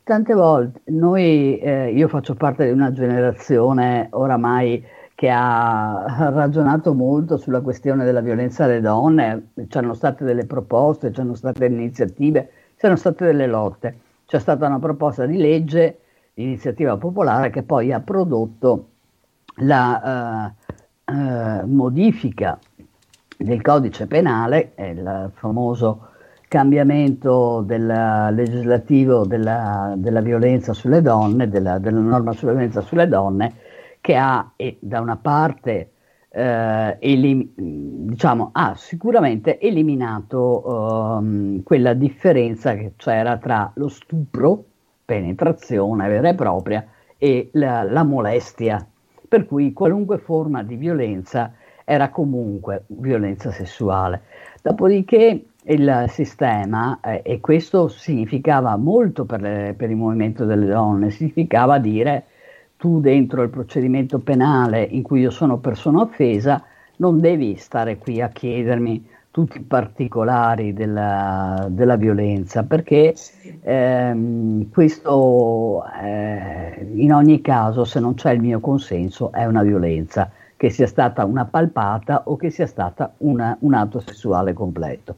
S7: Tante volte noi, eh, io faccio parte di una generazione oramai che ha ragionato molto sulla questione della violenza alle donne, c'erano state delle proposte, c'erano state delle iniziative, c'erano state delle lotte. C'è stata una proposta di legge iniziativa popolare che poi ha prodotto la uh, uh, modifica del codice penale, il famoso cambiamento del legislativo della, della, violenza sulle donne, della, della, norma sulla violenza sulle donne, che ha eh, da una parte eh, elim- diciamo, ha sicuramente eliminato um, quella differenza che c'era tra lo stupro, penetrazione vera e propria, e la, la molestia, per cui qualunque forma di violenza era comunque violenza sessuale. Dopodiché il sistema, eh, e questo significava molto per, le, per il movimento delle donne, significava dire tu dentro il procedimento penale in cui io sono persona offesa non devi stare qui a chiedermi tutti i particolari della, della violenza, perché ehm, questo eh, in ogni caso, se non c'è il mio consenso, è una violenza che sia stata una palpata o che sia stata una, un atto sessuale completo.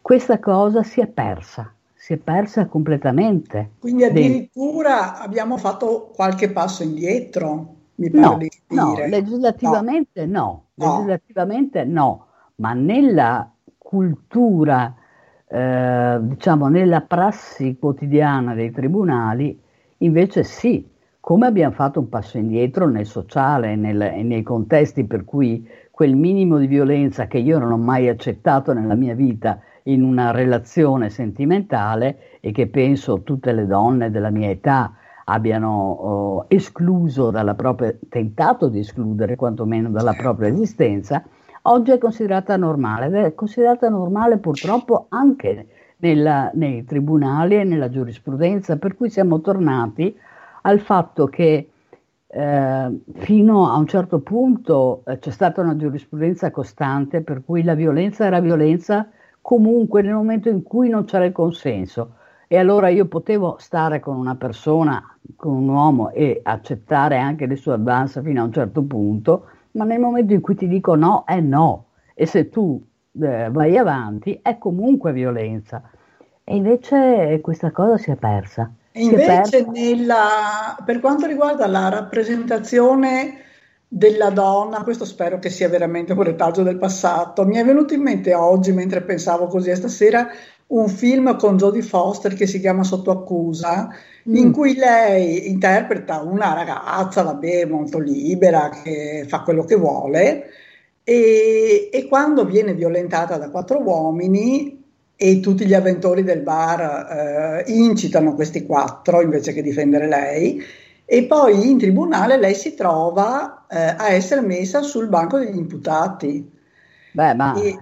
S7: Questa cosa si è persa, si è persa completamente.
S2: Quindi addirittura dentro. abbiamo fatto qualche passo indietro, mi pare no, di
S7: dire. No, legislativamente no, no. legislativamente no, ma nella cultura, eh, diciamo nella prassi quotidiana dei tribunali, invece sì, come abbiamo fatto un passo indietro nel sociale e, nel, nei contesti per cui quel minimo di violenza che io non ho mai accettato nella mia vita in una relazione sentimentale e che penso tutte le donne della mia età abbiano oh, escluso dalla propria, tentato di escludere quantomeno dalla propria esistenza, oggi è considerata normale ed è considerata normale purtroppo anche nella, nei tribunali e nella giurisprudenza, per cui siamo tornati al fatto che eh, fino a un certo punto eh, c'è stata una giurisprudenza costante per cui la violenza era violenza comunque nel momento in cui non c'era il consenso. E allora io potevo stare con una persona, con un uomo e accettare anche le sue avance fino a un certo punto, ma nel momento in cui ti dico no, è no. E se tu eh, vai avanti è comunque violenza. E invece questa cosa si è persa.
S2: Invece nella, per quanto riguarda la rappresentazione della donna, questo spero che sia veramente un retaggio del passato, mi è venuto in mente oggi, mentre pensavo così a stasera, un film con Jodie Foster che si chiama Sotto accusa, mm. in cui lei interpreta una ragazza, vabbè, molto libera, che fa quello che vuole, e, e quando viene violentata da quattro uomini e tutti gli avventori del bar eh, incitano questi quattro invece che difendere lei e poi in tribunale lei si trova eh, a essere messa sul banco degli imputati.
S7: Beh, ma e,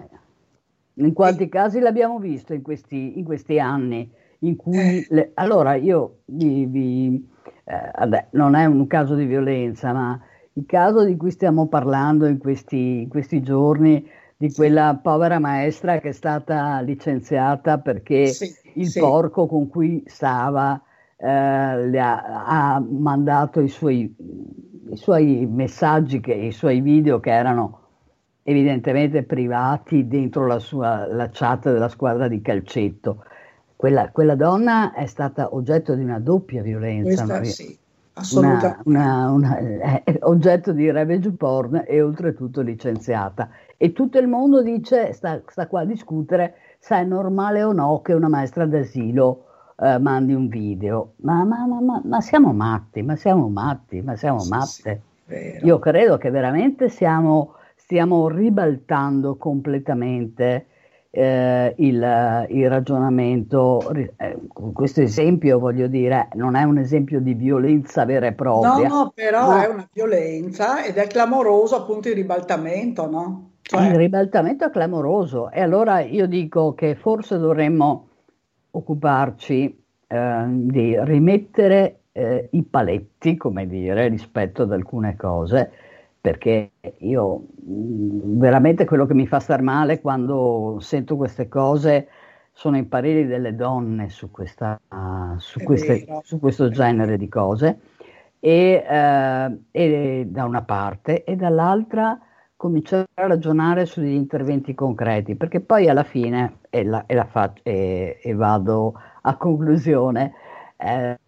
S7: in quanti e, casi l'abbiamo visto in questi, in questi anni in cui... Eh, le, allora io vi... vi eh, vabbè, non è un caso di violenza, ma il caso di cui stiamo parlando in questi, in questi giorni di quella povera maestra che è stata licenziata perché sì, il sì. porco con cui stava eh, ha, ha, mandato i suoi, i suoi messaggi, che, i suoi video che erano evidentemente privati dentro la, sua, la chat della squadra di calcetto. Quella, quella, donna è stata oggetto di una doppia violenza.
S2: Questa, sì.
S7: una, una, una, è oggetto di revenge porn e oltretutto licenziata. E tutto il mondo dice, sta, sta qua a discutere se è normale o no che una maestra d'asilo eh, mandi un video. Ma, ma, ma, ma, siamo matti, ma siamo matti, ma siamo matte. Sì, Io credo che veramente siamo, stiamo ribaltando completamente eh, il, il, ragionamento. Eh, questo esempio, voglio dire, non è un esempio di violenza vera e propria.
S2: No, no, però ma... è una violenza ed è clamoroso appunto il ribaltamento, no?
S7: Cioè... Il ribaltamento è clamoroso. E allora io dico che forse dovremmo occuparci eh, di rimettere eh, i paletti, come dire, rispetto ad alcune cose, perché io mm, veramente quello che mi fa star male quando sento queste cose sono i pareri delle donne su, questa, su, queste, su questo genere di cose. E, uh, e, da una parte e dall'altra cominciare a ragionare sugli interventi concreti perché poi alla fine e, la, e, la faccio, e vado a conclusione eh,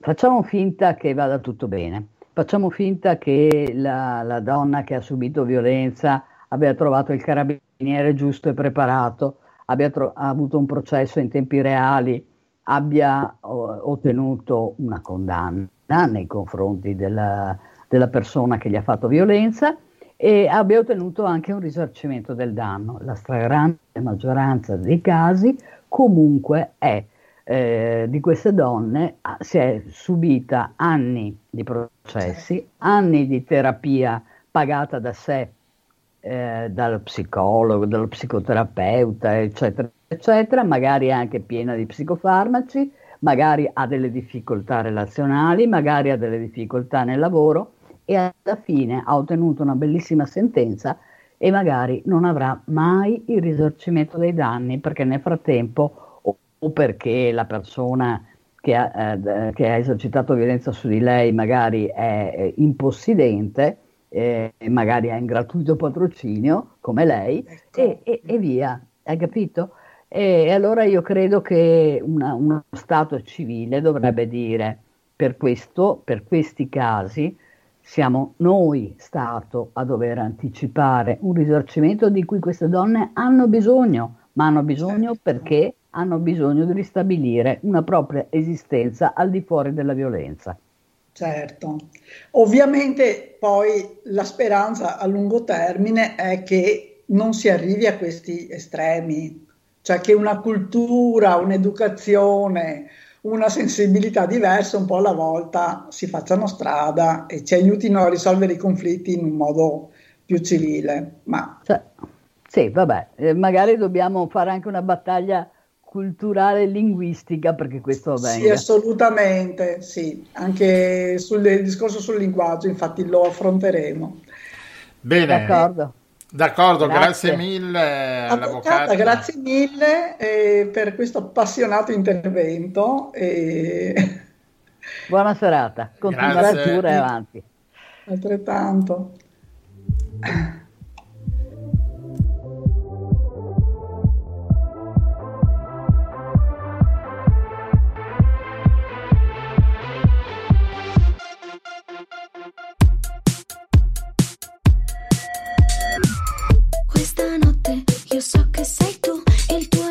S7: facciamo finta che vada tutto bene. Facciamo finta che la, la donna che ha subito violenza abbia trovato il carabiniere giusto e preparato, abbia tro- avuto un processo in tempi reali, abbia o- ottenuto una condanna nei confronti della, della, persona che gli ha fatto violenza e abbia ottenuto anche un risarcimento del danno. La stragrande maggioranza dei casi comunque è eh, di queste donne si è subita anni di processi, anni di terapia pagata da sé, eh, dal psicologo, dallo psicoterapeuta, eccetera, eccetera, magari anche piena di psicofarmaci, magari ha delle difficoltà relazionali, magari ha delle difficoltà nel lavoro e alla fine ha ottenuto una bellissima sentenza e magari non avrà mai il risarcimento dei danni perché nel frattempo o perché la persona che ha, eh, che ha esercitato violenza su di lei magari è, è impossidente, eh, magari ha in gratuito patrocinio come lei ecco. e, e, e, via, hai capito? E, allora io credo che una, uno Stato civile dovrebbe dire per questo, per questi casi, siamo noi Stato a dover anticipare un risarcimento di cui queste donne hanno bisogno, ma hanno bisogno certo. perché hanno bisogno di ristabilire una propria esistenza al di fuori della violenza.
S2: Certo, ovviamente poi la speranza a lungo termine è che non si arrivi a questi estremi, cioè che una cultura, un'educazione, una sensibilità diversa un po' alla volta si facciano strada e ci aiutino a risolvere i conflitti in un modo più civile. Ma...
S7: Cioè, sì, vabbè, eh, magari dobbiamo fare anche una battaglia culturale e linguistica perché questo avvenga.
S2: Sì, assolutamente, sì, anche sul discorso sul linguaggio, infatti lo affronteremo.
S3: Bene.
S7: D'accordo.
S3: D'accordo, grazie, grazie mille
S2: all'avvocata. Grazie mille eh, per questo appassionato intervento. E...
S7: Buona serata, continuare pure avanti.
S2: Altrettanto.
S5: Io so che sei tu, il tuo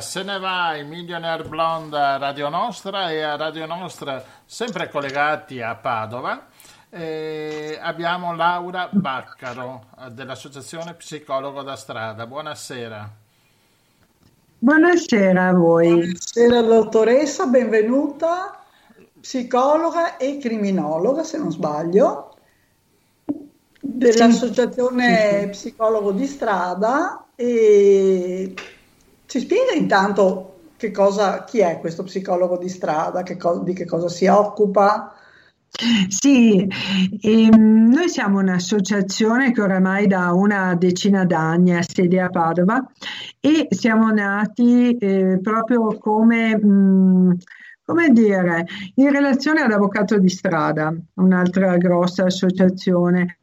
S3: se ne va il Millionaire Blonde a Radio Nostra e a Radio Nostra sempre collegati a Padova. Eh, abbiamo Laura Baccaro dell'Associazione Psicologo da Strada. Buonasera.
S8: Buonasera a voi.
S2: Buonasera dottoressa, benvenuta, psicologa e criminologa se non sbaglio, dell'Associazione. Psicologo di Strada e ci spiega intanto che cosa, chi è questo psicologo di strada, che co- di che cosa si occupa?
S8: Sì, ehm, noi siamo un'associazione che oramai da una decina d'anni ha sede a Padova e siamo nati eh, proprio come, mh, mm, come dire, in relazione ad Avvocato di Strada, un'altra grossa associazione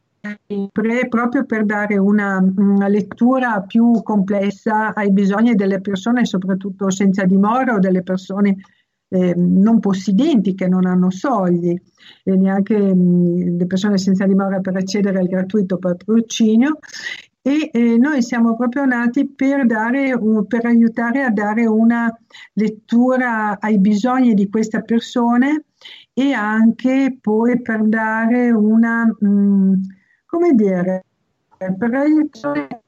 S8: proprio per dare una, una, lettura più complessa ai bisogni delle persone, soprattutto senza dimora o delle persone eh, non possidenti che non hanno soldi e neanche mh, le persone senza dimora per accedere al gratuito patrocinio. E eh, noi siamo proprio nati per, dare, per aiutare a dare una lettura ai bisogni di queste persone e anche poi per dare una, mh, come dire, per aiutare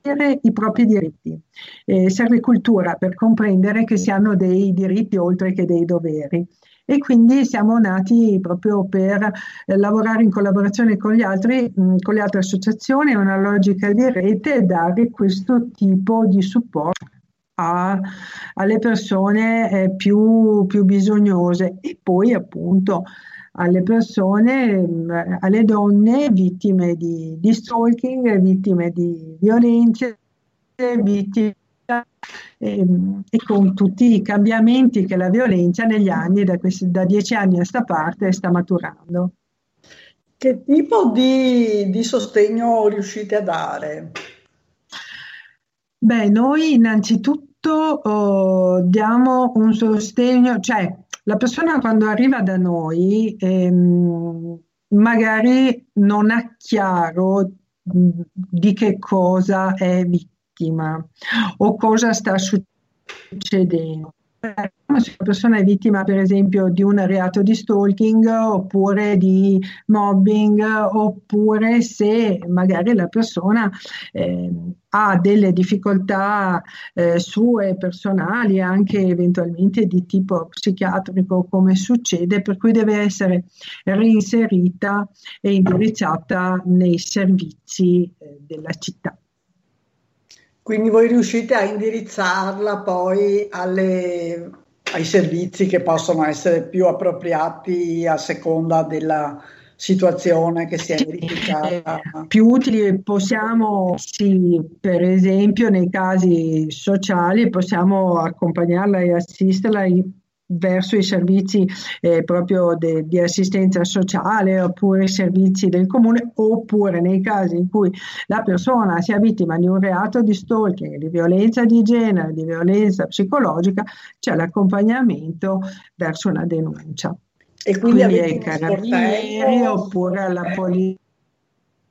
S8: per i propri diritti. Eh, serve cultura per comprendere che si hanno dei diritti oltre che dei doveri e quindi siamo nati proprio per eh, lavorare in collaborazione con, gli altri, mh, con le altre associazioni, una logica di rete e dare questo tipo di supporto a, alle persone eh, più, più bisognose e poi appunto alle persone, alle donne vittime di, di stalking, vittime di violenze, vittime e, e, con tutti i cambiamenti che la violenza negli anni, da, questi, da dieci anni a sta parte, sta maturando.
S2: Che tipo di, di sostegno riuscite a dare?
S8: Beh, noi innanzitutto oh, diamo un sostegno, cioè la persona quando arriva da noi ehm, magari non ha chiaro di che cosa è vittima o cosa sta succedendo. Se una persona è vittima, per esempio, di un reato di stalking oppure di mobbing, oppure se magari la persona eh, ha delle difficoltà eh, sue personali, anche eventualmente di tipo psichiatrico, come succede, per cui deve essere reinserita e indirizzata nei servizi eh, della città.
S2: Quindi voi riuscite a indirizzarla poi alle, ai servizi che possono essere più appropriati a seconda della situazione che si è verificata.
S8: Più utili possiamo, sì, per esempio nei casi sociali, possiamo accompagnarla e assisterla verso i servizi eh, proprio de, di assistenza sociale oppure i servizi del comune oppure nei casi in cui la persona sia vittima di un reato di stalking, di violenza di genere, di violenza psicologica, c'è l'accompagnamento verso una denuncia.
S2: E quindi, quindi ai
S8: carabinieri oppure alla polizia.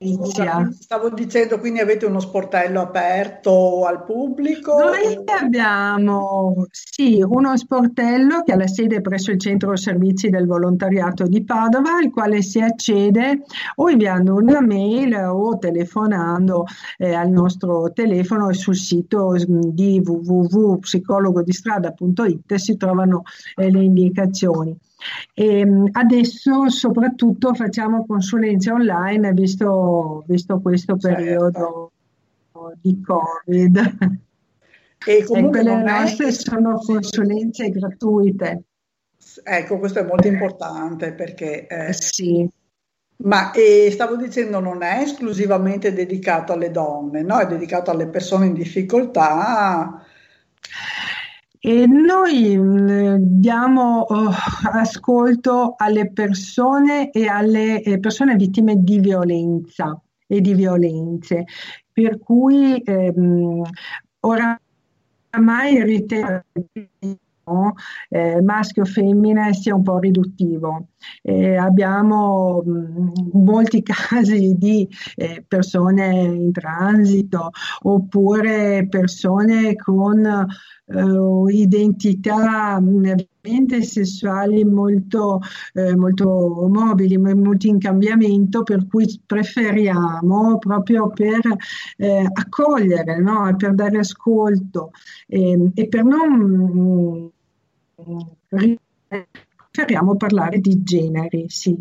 S2: Stavo dicendo, quindi avete uno sportello aperto al pubblico?
S8: Noi abbiamo, sì, uno sportello che ha la sede presso il centro servizi del volontariato di Padova, al quale si accede o inviando una mail o telefonando eh, al nostro telefono e sul sito mm, di www.psicologodistrada.it si trovano eh, le indicazioni. E ehm, adesso soprattutto facciamo consulenze online visto, visto questo certo. periodo certo. di Covid. E, e quelle nostre è... sono consulenze gratuite.
S2: Ecco, questo è molto importante perché...
S8: Eh, sì.
S2: Ma eh, stavo dicendo, non è esclusivamente dedicato alle donne, no? È dedicato alle persone in difficoltà
S8: e noi diamo uh, ascolto alle persone e alle eh, persone vittime di violenza e di violenze, per cui ehm, oramai ritengo eh, maschio femmina sia un po' riduttivo. eh, abbiamo mh, molti casi di eh, persone in transito oppure persone con eh, identità sessuali molto, eh, molto mobili, molto in cambiamento, per cui preferiamo proprio per eh, accogliere, no? per dare ascolto eh, e per non preferiamo parlare di generi, sì.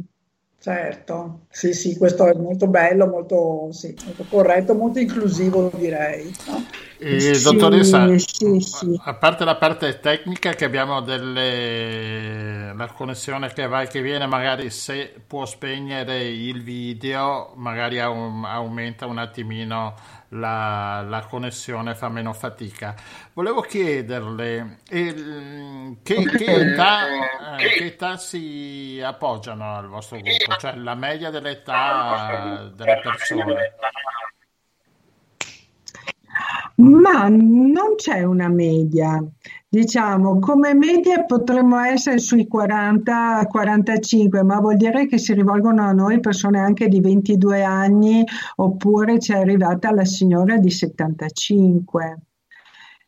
S2: Certo, sì, sì, questo è molto bello, molto, sì, molto corretto, molto inclusivo direi. No?
S3: E, sì, dottoressa, sì, sì. a parte la parte tecnica che abbiamo delle... la connessione che va e che viene, magari se può spegnere il video, magari aumenta un attimino la, la connessione, fa meno fatica. Volevo chiederle eh, che, che, età, eh, che età si appoggiano al vostro gruppo, cioè la media dell'età delle persone.
S8: Ma non c'è una media, diciamo, come media potremmo essere sui 40-45, ma vuol dire che si rivolgono a noi persone anche di 22 anni oppure c'è arrivata la signora di 75.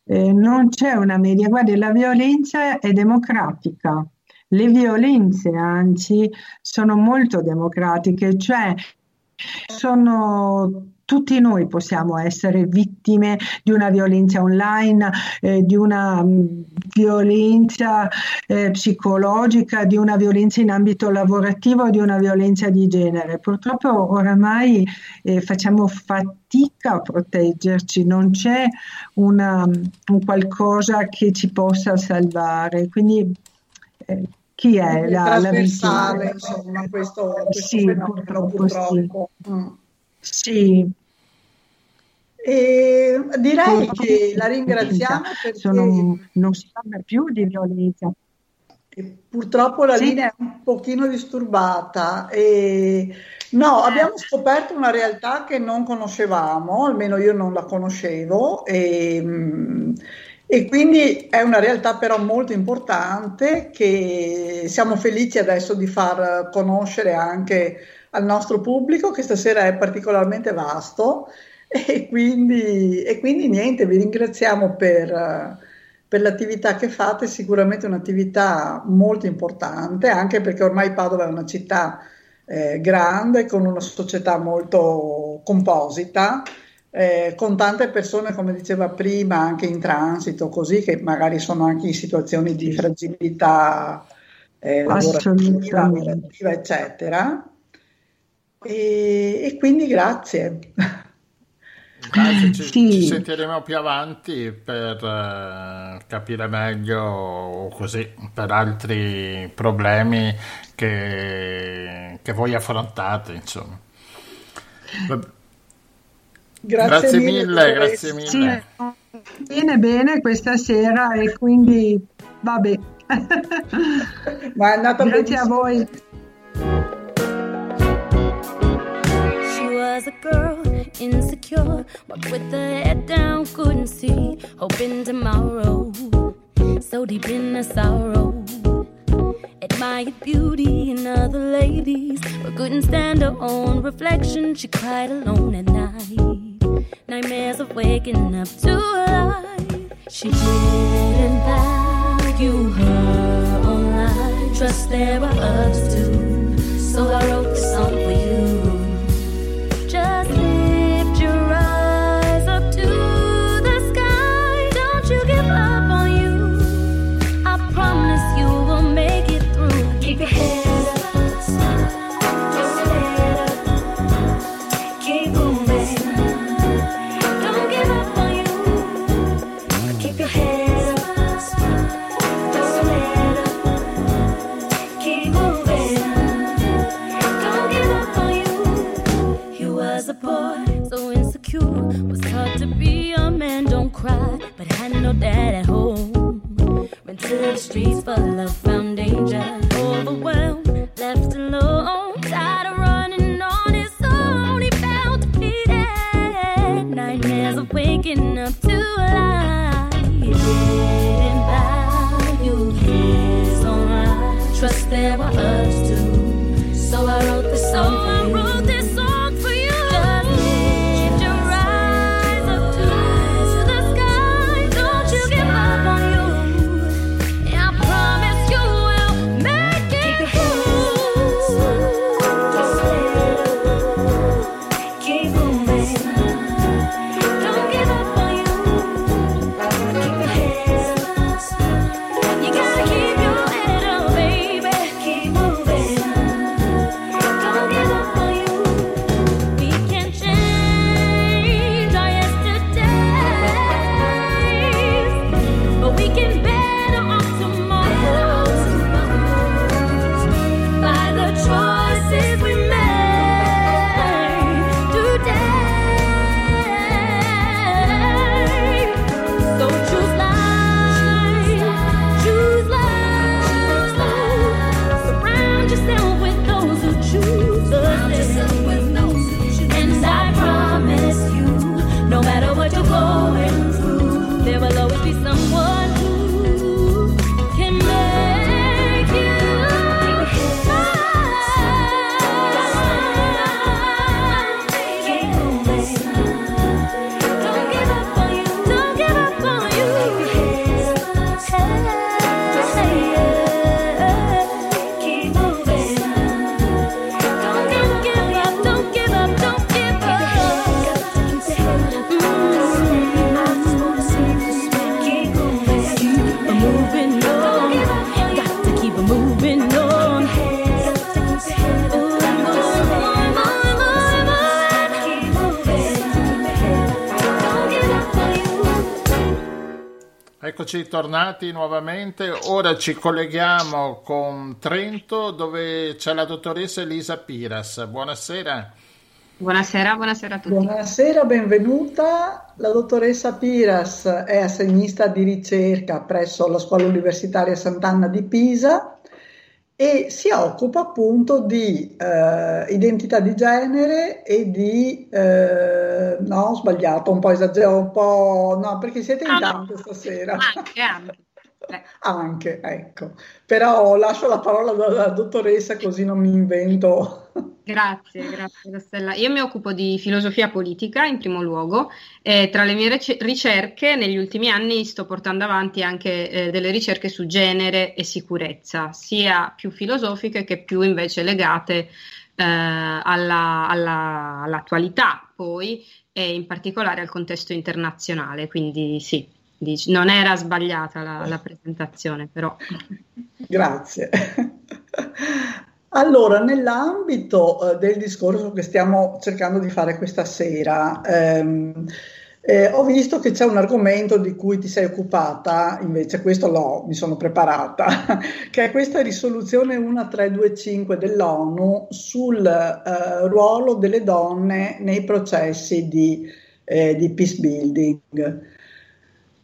S8: Eh, non c'è una media, guardi, la violenza è democratica. Le violenze, anzi, sono molto democratiche, cioè sono tutti noi possiamo essere vittime di una violenza online, eh, di una mh, mm, violenza eh, psicologica, di una violenza in ambito lavorativo, di una violenza di genere. Purtroppo oramai eh, facciamo fatica a proteggerci, non c'è una, un qualcosa che ci possa salvare. Quindi eh, chi è
S2: la, la vittima? Insomma, questo, questo
S8: sì, purtroppo, purtroppo. Sì. Mm. Sì,
S2: e direi che la ringraziamo perché
S8: Sono, non si parla più di violenza.
S2: Purtroppo la sì. linea è un pochino disturbata. E... No, abbiamo scoperto una realtà che non conoscevamo, almeno io non la conoscevo, e, e quindi è una realtà però molto importante che siamo felici adesso di far conoscere anche al nostro pubblico, che stasera è particolarmente vasto e quindi, e quindi niente, vi ringraziamo per, per l'attività che fate, sicuramente un'attività molto importante, anche perché ormai Padova è una città eh, grande, con una società molto composita, eh, con tante persone, come diceva prima, anche in transito, così che magari sono anche in situazioni di fragilità eh, lavorativa, lavorativa, eccetera. E, e quindi grazie.
S3: Ci, sì. ci, sentiremo più avanti per uh, capire meglio così per altri problemi che, che voi affrontate insomma.
S2: Grazie,
S3: grazie mille, mille grazie mille. Sì,
S8: bene bene questa sera e quindi vabbè.
S2: Ma è andata
S8: grazie benissimo. a voi
S5: was a girl, insecure, But with her head down, couldn't see, hoping tomorrow, so deep in the sorrow. Admired beauty in other ladies, but couldn't stand her own reflection. She cried alone at night, nightmares of waking up to a life. She didn't value her own life. Trust there were others too, so I wrote this song for you. Streets full of found danger. Overwhelmed, left alone. Tired of running on his own. He felt defeated. Nightmares of waking up to life. He didn't value his own life. us, there were
S3: Eccoci tornati nuovamente, ora ci colleghiamo con Trento dove c'è la dottoressa Elisa Piras. Buonasera.
S9: Buonasera, buonasera a tutti.
S2: Buonasera, benvenuta. La dottoressa Piras è assegnista di ricerca presso la Scuola Universitaria Sant'Anna di Pisa e si occupa appunto di eh, identità di genere e di eh, no, ho sbagliato, un po' esagerato, un po' no, perché siete in no. stasera.
S9: Anche, anche.
S2: Eh. Anche, ecco. Però lascio la parola alla dottoressa così non mi invento
S9: Grazie, grazie Rossella. Io mi occupo di filosofia politica in primo luogo e tra le mie ricerche negli ultimi anni sto portando avanti anche eh, delle ricerche su genere e sicurezza, sia più filosofiche che più invece legate eh, alla, alla, all'attualità poi e in particolare al contesto internazionale. Quindi sì, non era sbagliata la, la presentazione però.
S2: Grazie. Allora, nell'ambito eh, del discorso che stiamo cercando di fare questa sera, ehm, eh, ho visto che c'è un argomento di cui ti sei occupata, invece questo l'ho, mi sono preparata, che è questa risoluzione 1325 dell'ONU sul eh, ruolo delle donne nei processi di, eh, di peace building.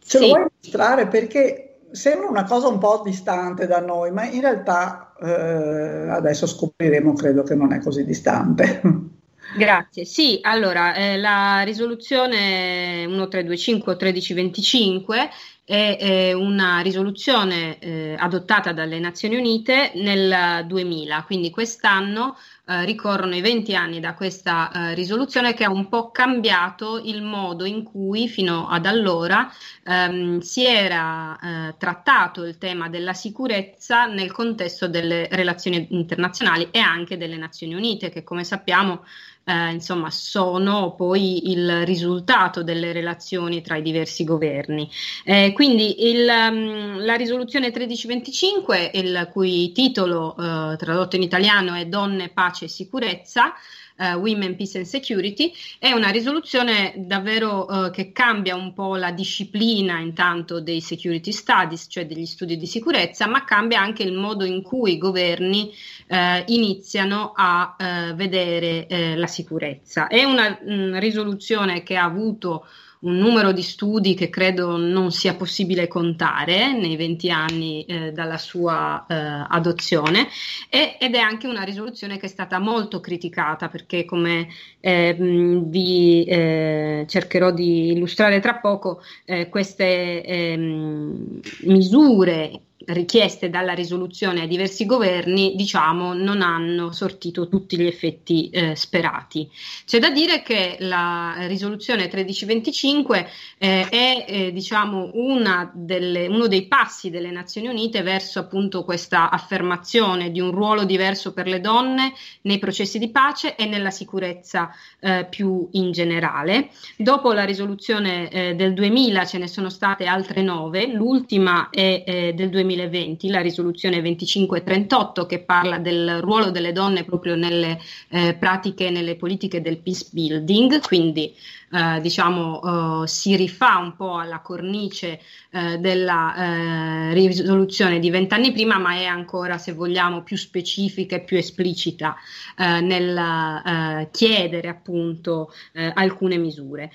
S2: Ce sì. lo vuoi mostrare? Perché sembra una cosa un po' distante da noi, ma in realtà eh, adesso scopriremo, credo che non è così distante.
S9: Grazie. Sì, allora eh, la risoluzione 1325 o 1325 è, una risoluzione eh, adottata dalle Nazioni Unite nel 2000, quindi quest'anno eh, ricorrono i 20 anni da questa eh, risoluzione che ha un po' cambiato il modo in cui fino ad allora ehm, si era eh, trattato il tema della sicurezza nel contesto delle relazioni internazionali e anche delle Nazioni Unite, che come sappiamo eh, insomma, sono poi il risultato delle relazioni tra i diversi governi. Eh, quindi il, um, la risoluzione 1325, il cui titolo eh, tradotto in italiano è Donne, pace e sicurezza, uh, Women, Peace and Security, è una risoluzione davvero uh, che cambia un po' la disciplina intanto dei security studies, cioè degli studi di sicurezza, ma cambia anche il modo in cui i governi uh, iniziano a vedere la sicurezza. È una mh, risoluzione che ha avuto un numero di studi che credo non sia possibile contare nei 20 anni eh, dalla sua eh, adozione e, ed è anche una risoluzione che è stata molto criticata perché come eh, vi cercherò di illustrare tra poco eh, queste ehm, misure richieste dalla risoluzione ai diversi governi, diciamo, non hanno sortito tutti gli effetti eh, sperati. C'è da dire che la risoluzione 1325 eh, è, eh, diciamo, delle, uno dei passi delle Nazioni Unite verso appunto questa affermazione di un ruolo diverso per le donne nei processi di pace e nella sicurezza eh, più in generale. Dopo la risoluzione eh, del 2000 ce ne sono state altre nove, l'ultima è eh, del 2000 2020, la risoluzione 2538 che parla del ruolo delle donne proprio nelle eh, pratiche, nelle politiche del peace building, quindi eh, diciamo eh, si rifà un po' alla cornice eh, della eh, risoluzione di vent'anni prima, ma è ancora, se vogliamo, più specifica e più esplicita eh, nel chiedere appunto alcune misure.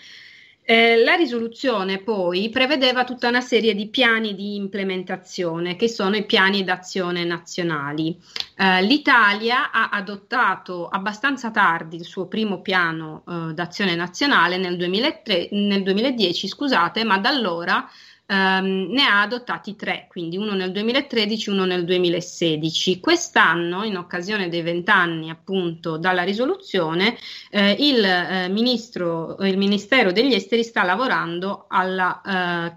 S9: Eh, la risoluzione poi prevedeva tutta una serie di piani di implementazione che sono i piani d'azione nazionali. Eh, L'Italia ha adottato abbastanza tardi il suo primo piano eh, d'azione nazionale nel, 2003, nel 2010, scusate, ma da allora Um, ne ha adottati tre, quindi uno nel 2013 uno nel 2016. Quest'anno, in occasione dei vent'anni appunto dalla risoluzione, eh, il, eh, ministro, il Ministero degli Esteri sta lavorando alla eh,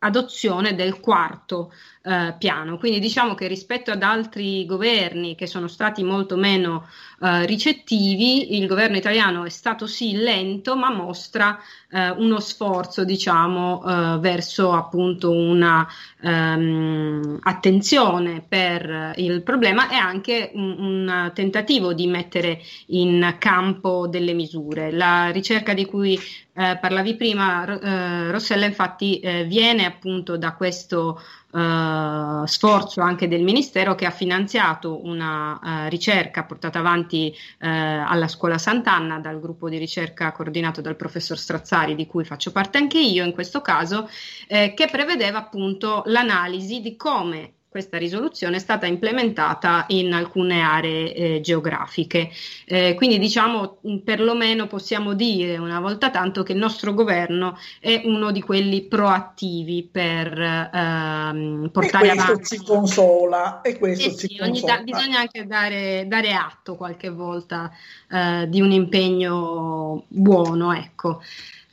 S9: adozione del quarto eh, piano. Quindi diciamo che rispetto ad altri governi che sono stati molto meno eh, ricettivi, il governo italiano è stato sì lento, ma mostra eh, uno sforzo, diciamo, eh, verso appunto una um, attenzione per il problema e anche un, un, tentativo di mettere in campo delle misure. La ricerca di cui eh, parlavi prima, eh, Rossella, infatti viene appunto da questo Uh, sforzo anche del Ministero che ha finanziato una uh, ricerca portata avanti uh, alla Scuola Sant'Anna dal gruppo di ricerca coordinato dal professor Strazzari, di cui faccio parte anche io in questo caso, eh, che prevedeva appunto l'analisi di come questa risoluzione è stata implementata in alcune aree eh, geografiche. Eh, quindi diciamo perlomeno possiamo dire una volta tanto che il nostro governo è uno di quelli proattivi per ehm, portare
S2: e questo
S9: avanti.
S2: ci consola e questo
S9: eh
S2: ci
S9: sì,
S2: consola.
S9: Da, bisogna anche dare, dare atto qualche volta eh, di un impegno buono, ecco.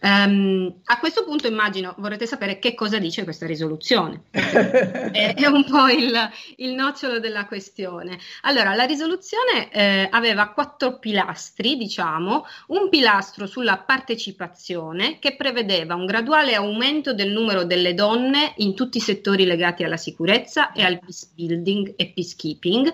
S9: Um, a questo punto immagino vorrete sapere che cosa dice questa risoluzione. è, è, un po' il, il, nocciolo della questione. Allora, la risoluzione eh, aveva quattro pilastri, diciamo, un pilastro sulla partecipazione che prevedeva un graduale aumento del numero delle donne in tutti i settori legati alla sicurezza e al peace building e peacekeeping,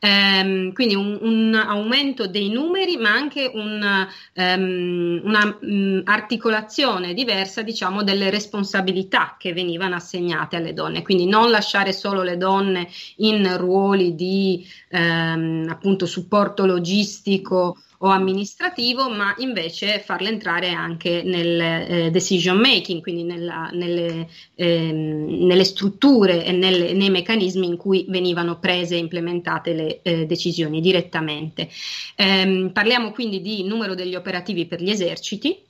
S9: um, quindi un, un, aumento dei numeri ma anche un, um, una um, articolazione articolazione diversa, diciamo, delle responsabilità che venivano assegnate alle donne. Quindi non lasciare solo le donne in ruoli di ehm, appunto supporto logistico o amministrativo, ma invece farle entrare anche nel eh, decision making, quindi nella, nelle, ehm, nelle, strutture e nelle, nei meccanismi in cui venivano prese e implementate le eh, decisioni direttamente. Ehm, parliamo quindi di numero degli operativi per gli eserciti,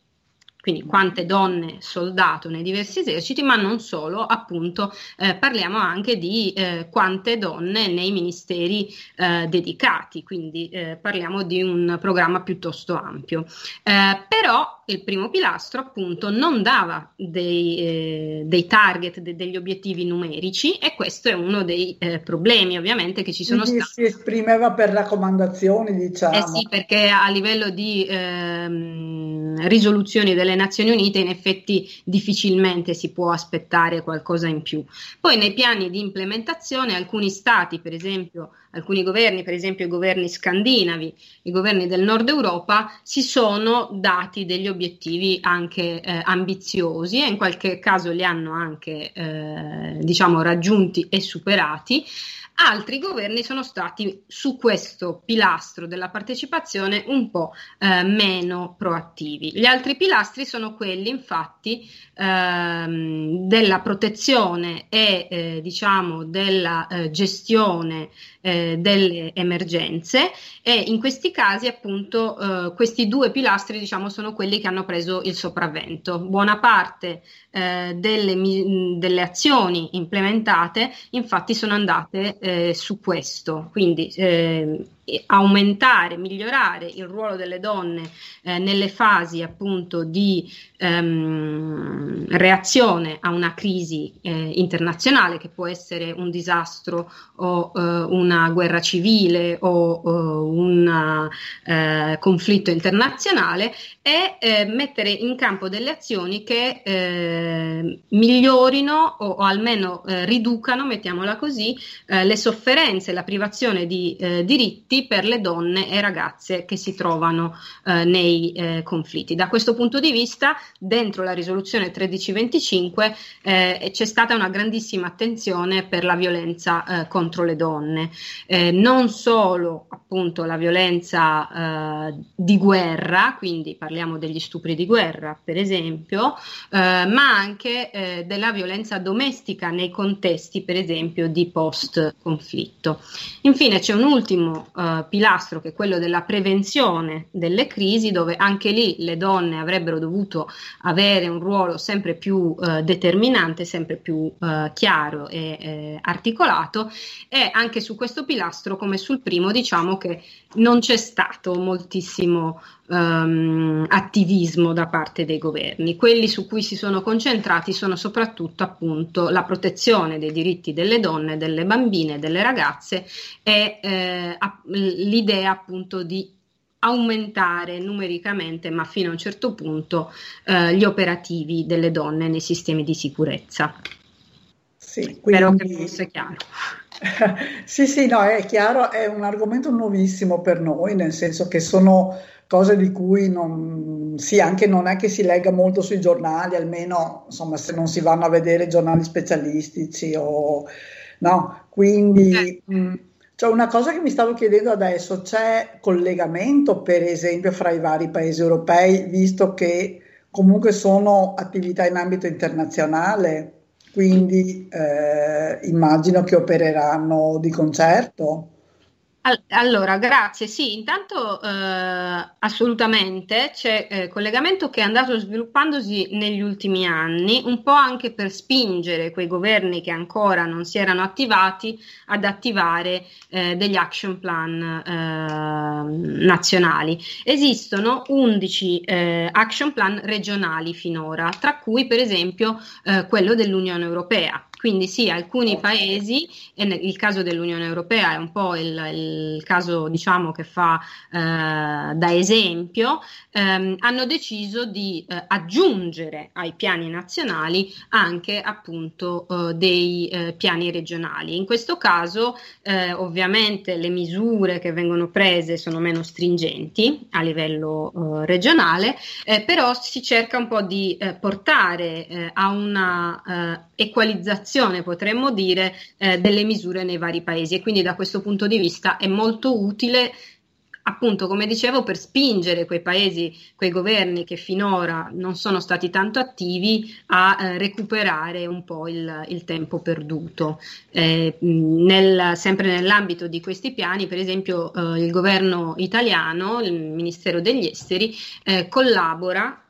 S9: quindi quante donne soldato nei diversi eserciti, ma non solo, appunto eh, parliamo anche di eh, quante donne nei ministeri eh, dedicati, quindi eh, parliamo di un programma piuttosto ampio. Eh, però il primo pilastro appunto non dava dei, eh, dei target, de, degli obiettivi numerici e questo è uno dei problemi ovviamente che ci sono
S2: Quindi
S9: stati.
S2: Si esprimeva per raccomandazioni, diciamo.
S9: Eh sì, perché a livello di ehm, risoluzioni delle Nazioni Unite in effetti difficilmente si può aspettare qualcosa in più. Poi nei piani di implementazione alcuni stati, per esempio alcuni governi, per esempio i governi scandinavi, i governi del nord Europa, si sono dati degli obiettivi anche eh, ambiziosi e in qualche caso li hanno anche eh, diciamo raggiunti e superati altri governi sono stati su questo pilastro della partecipazione un po' eh, meno proattivi. Gli altri pilastri sono quelli infatti ehm, della protezione e eh, diciamo della eh, gestione eh, delle emergenze e in questi casi appunto eh, questi due pilastri diciamo sono quelli che hanno preso il sopravvento. Buona parte eh, delle, delle, azioni implementate infatti sono andate eh, su questo, quindi eh, aumentare, migliorare il ruolo delle donne eh, nelle fasi appunto di ehm, reazione a una crisi eh, internazionale che può essere un disastro o eh, una guerra civile o un eh, conflitto internazionale e eh, mettere in campo delle azioni che eh, migliorino o, o almeno riducano, mettiamola così, le sofferenze, la privazione di diritti per le donne e ragazze che si trovano eh, nei eh, conflitti. Da questo punto di vista, dentro la risoluzione 1325 eh, c'è stata una grandissima attenzione per la violenza eh, contro le donne, eh, non solo appunto la violenza eh, di guerra, quindi parliamo degli stupri di guerra per esempio, ma anche della violenza domestica nei contesti per esempio di post conflitto. Infine c'è un ultimo uh, pilastro che è quello della prevenzione delle crisi, dove anche lì le donne avrebbero dovuto avere un ruolo sempre più uh, determinante, sempre più uh, chiaro e eh, articolato. E anche su questo pilastro, come sul primo, diciamo che non c'è stato moltissimo um, attivismo da parte dei governi. Quelli su cui si sono concentrati sono soprattutto appunto la protezione dei diritti delle donne, delle bambine, delle ragazze e eh, l'idea appunto di aumentare numericamente, ma fino a un certo punto, eh, gli operativi delle donne nei sistemi di sicurezza.
S2: Sì,
S9: quindi... Spero che fosse chiaro.
S2: sì, sì, no, è chiaro, è un argomento nuovissimo per noi, nel senso che sono cose di cui non, sì, anche non è che si legga molto sui giornali, almeno insomma se non si vanno a vedere giornali specialistici o no, quindi mh, mm, cioè una cosa che mi stavo chiedendo adesso, c'è collegamento per esempio fra i vari paesi europei, visto che comunque sono attività in ambito internazionale? quindi eh, immagino che opereranno di concerto.
S9: Allora, grazie. Sì, intanto eh, assolutamente c'è eh, collegamento che è andato sviluppandosi negli ultimi anni, un po' anche per spingere quei governi che ancora non si erano attivati ad attivare eh, degli action plan eh, nazionali. Esistono 11 eh, action plan regionali finora, tra cui per esempio eh, quello dell'Unione Europea. Quindi sì, alcuni paesi, e il caso dell'Unione Europea è un po' il, il caso diciamo, che fa eh, da esempio, ehm, hanno deciso di eh, aggiungere ai piani nazionali anche appunto eh, dei eh, piani regionali. In questo caso eh, ovviamente le misure che vengono prese sono meno stringenti a livello eh, regionale, però si cerca un po' di portare a una equalizzazione, potremmo dire, eh, delle misure nei vari paesi e quindi da questo punto di vista è molto utile appunto, come dicevo, per spingere quei paesi, quei governi che finora non sono stati tanto attivi a eh, recuperare un po' il, il tempo perduto. Eh, nel, sempre nell'ambito di questi piani, per esempio, eh, il governo italiano, il Ministero degli Esteri, eh, collabora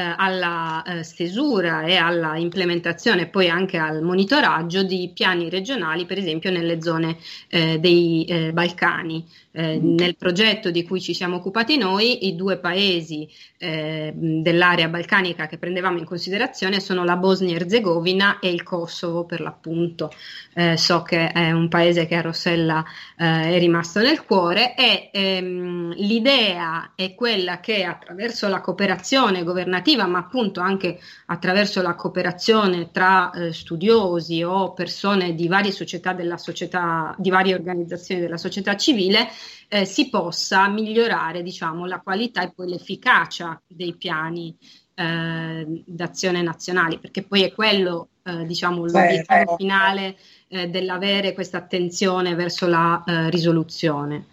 S9: alla eh, stesura e alla implementazione e poi anche al monitoraggio di piani regionali, per esempio nelle zone eh, dei eh, Balcani. Eh, nel progetto di cui ci siamo occupati noi, i due paesi eh, dell'area balcanica che prendevamo in considerazione sono la Bosnia-Herzegovina e il Kosovo per l'appunto. Eh, so che è un paese che a Rossella eh, è rimasto nel cuore e ehm, l'idea è quella che attraverso la cooperazione governativa, ma appunto anche attraverso la cooperazione tra eh, studiosi o persone di varie società della società, di varie organizzazioni della società civile, eh, si possa migliorare diciamo, la qualità e poi l'efficacia dei piani eh, d'azione nazionali, perché poi è quello, eh, diciamo, l'obiettivo finale eh, dell'avere questa attenzione verso la eh, risoluzione.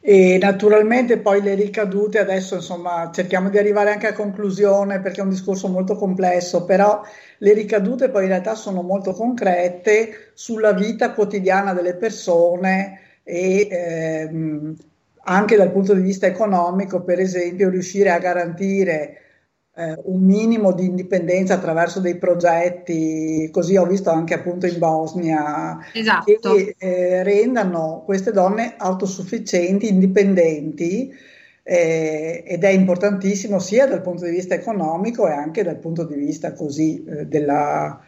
S2: E naturalmente poi le ricadute, adesso insomma cerchiamo di arrivare anche a conclusione perché è un discorso molto complesso, però le ricadute poi in realtà sono molto concrete sulla vita quotidiana delle persone e ehm, anche dal punto di vista economico, per esempio, riuscire a garantire eh, un minimo di indipendenza attraverso dei progetti, così ho visto anche appunto in Bosnia,
S9: esatto.
S2: che eh, rendano queste donne autosufficienti, indipendenti. Eh, ed è importantissimo sia dal punto di vista economico e anche dal punto di vista così eh, della,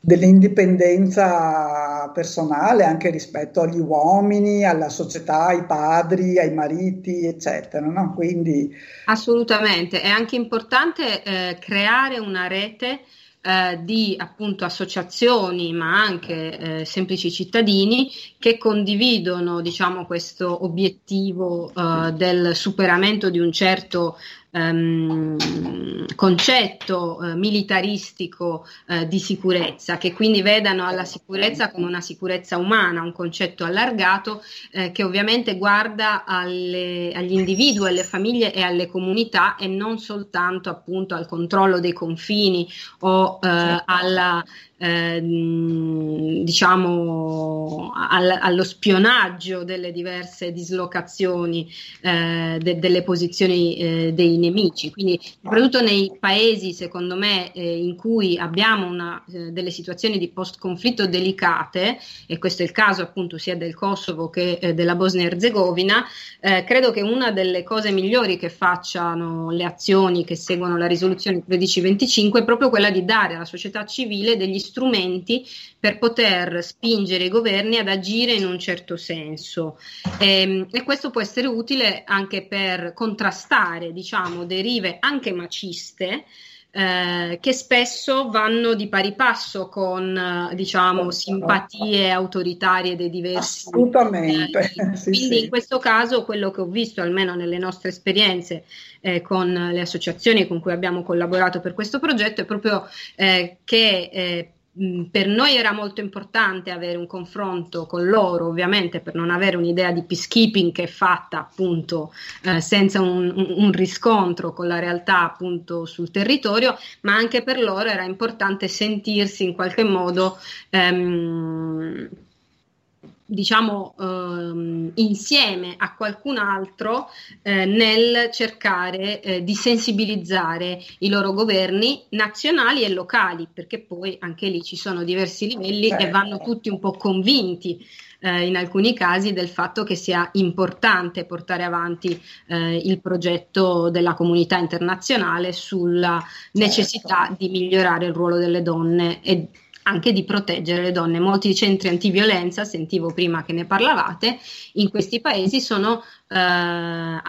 S2: dell'indipendenza personale anche rispetto agli uomini, alla società, ai padri, ai mariti, eccetera. No? Quindi...
S9: Assolutamente, è anche importante eh, creare una rete eh, di appunto associazioni ma anche eh, semplici cittadini che condividono diciamo questo obiettivo eh, del superamento di un certo ehm, concetto eh, militarististico eh, di sicurezza, che quindi vedano alla sicurezza come una sicurezza umana, un concetto allargato eh, che ovviamente guarda alle, agli individui, alle famiglie e alle comunità e non soltanto appunto al controllo dei confini o eh, certo. alla eh, diciamo al, allo spionaggio delle diverse dislocazioni eh, de, delle posizioni eh, dei nemici. Quindi, soprattutto nei paesi, secondo me, eh, in cui abbiamo una, eh, delle situazioni di post-conflitto delicate, e questo è il caso appunto sia del Kosovo che eh, della Bosnia e Herzegovina, credo che una delle cose migliori che facciano le azioni che seguono la risoluzione 1325 è proprio quella di dare alla società civile degli strumenti per poter spingere i governi ad agire in un certo senso. E, ehm, e questo può essere utile anche per contrastare, diciamo, derive anche maciste. Eh, che spesso vanno di pari passo con eh, diciamo, simpatie autoritarie dei diversi.
S2: Assolutamente.
S9: Eh, sì, quindi sì. in questo caso quello che ho visto, almeno nelle nostre esperienze eh, con le associazioni con cui abbiamo collaborato per questo progetto, è proprio eh, che eh, per noi era molto importante avere un confronto con loro, ovviamente per non avere un'idea di peacekeeping che è fatta appunto eh, senza un, un, riscontro con la realtà appunto sul territorio, ma anche per loro era importante sentirsi in qualche modo ehm, diciamo ehm, insieme a qualcun altro eh, nel cercare eh, di sensibilizzare i loro governi nazionali e locali, perché poi anche lì ci sono diversi livelli e vanno tutti un po' convinti eh, in alcuni casi del fatto che sia importante portare avanti eh, il progetto della comunità internazionale sulla necessità certo. di migliorare il ruolo delle donne e anche di proteggere le donne. Molti centri antiviolenza, sentivo prima che ne parlavate, in questi paesi sono eh,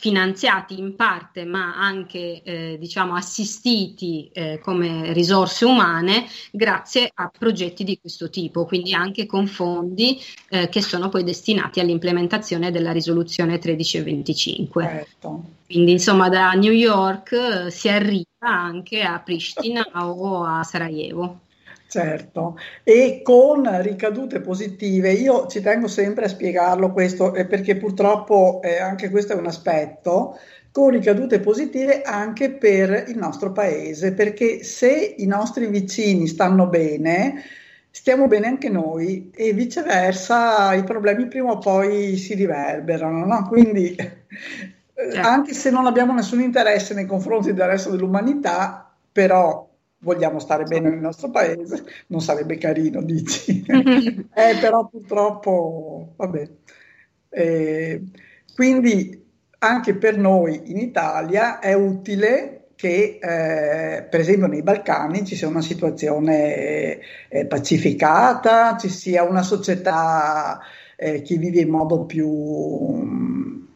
S9: finanziati in parte ma anche eh, diciamo assistiti eh, come risorse umane grazie a progetti di questo tipo, quindi anche con fondi eh, che sono poi destinati all'implementazione della risoluzione 1325. Certo. Quindi insomma da New York eh, si arriva anche a Pristina o a Sarajevo.
S2: Certo, e con ricadute positive, io ci tengo sempre a spiegarlo questo eh, perché purtroppo eh, anche questo è un aspetto, con ricadute positive anche per il nostro paese, perché se i nostri vicini stanno bene, stiamo bene anche noi e viceversa i problemi prima o poi si riverberano, no? Quindi eh, certo. anche se non abbiamo nessun interesse nei confronti del resto dell'umanità, però vogliamo stare bene nel nostro paese, non sarebbe carino, dici. eh, però purtroppo, vabbè. Eh, quindi anche per noi in Italia è utile che eh, per esempio nei Balcani ci sia una situazione eh, pacificata, ci sia una società eh, che vive in modo più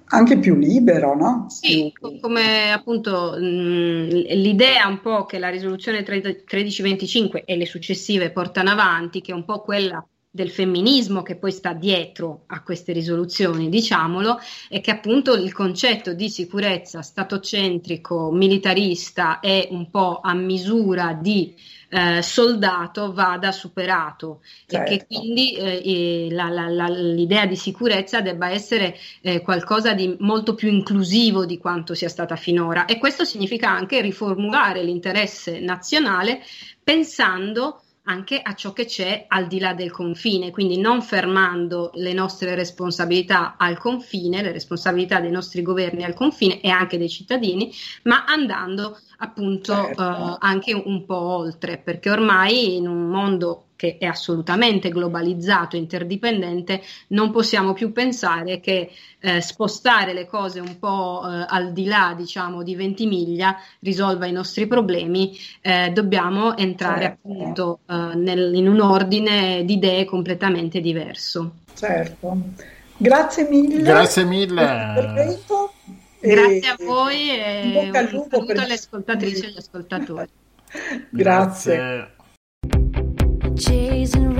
S2: anche più libero, no?
S9: Sì, più... come appunto mh, l'idea un po' che la risoluzione 1325 e le successive portano avanti, che è un po' quella del femminismo che poi sta dietro a queste risoluzioni, diciamolo, è che appunto il concetto di sicurezza statocentrico, militarista e un po' a misura di eh, soldato vada superato certo. e che certo. quindi eh, la, la, la, l'idea di sicurezza debba essere eh, qualcosa di molto più inclusivo di quanto sia stata finora e questo significa anche riformulare l'interesse nazionale pensando anche a ciò che c'è al di là del confine, quindi non fermando le nostre responsabilità al confine, le responsabilità dei nostri governi al confine e anche dei cittadini, ma andando appunto certo. uh, anche un po' oltre, perché ormai in un mondo che è assolutamente globalizzato, interdipendente, non possiamo più pensare che eh, spostare le cose un po' eh, al di là, diciamo, di Ventimiglia risolva i nostri problemi, eh, dobbiamo entrare certo. appunto eh, nel, in un ordine di idee completamente diverso.
S2: Certo. Grazie mille.
S3: Grazie mille.
S9: Grazie a voi e un saluto alle ascoltatrici e agli ascoltatori.
S2: Grazie. Grazie.
S5: Chasing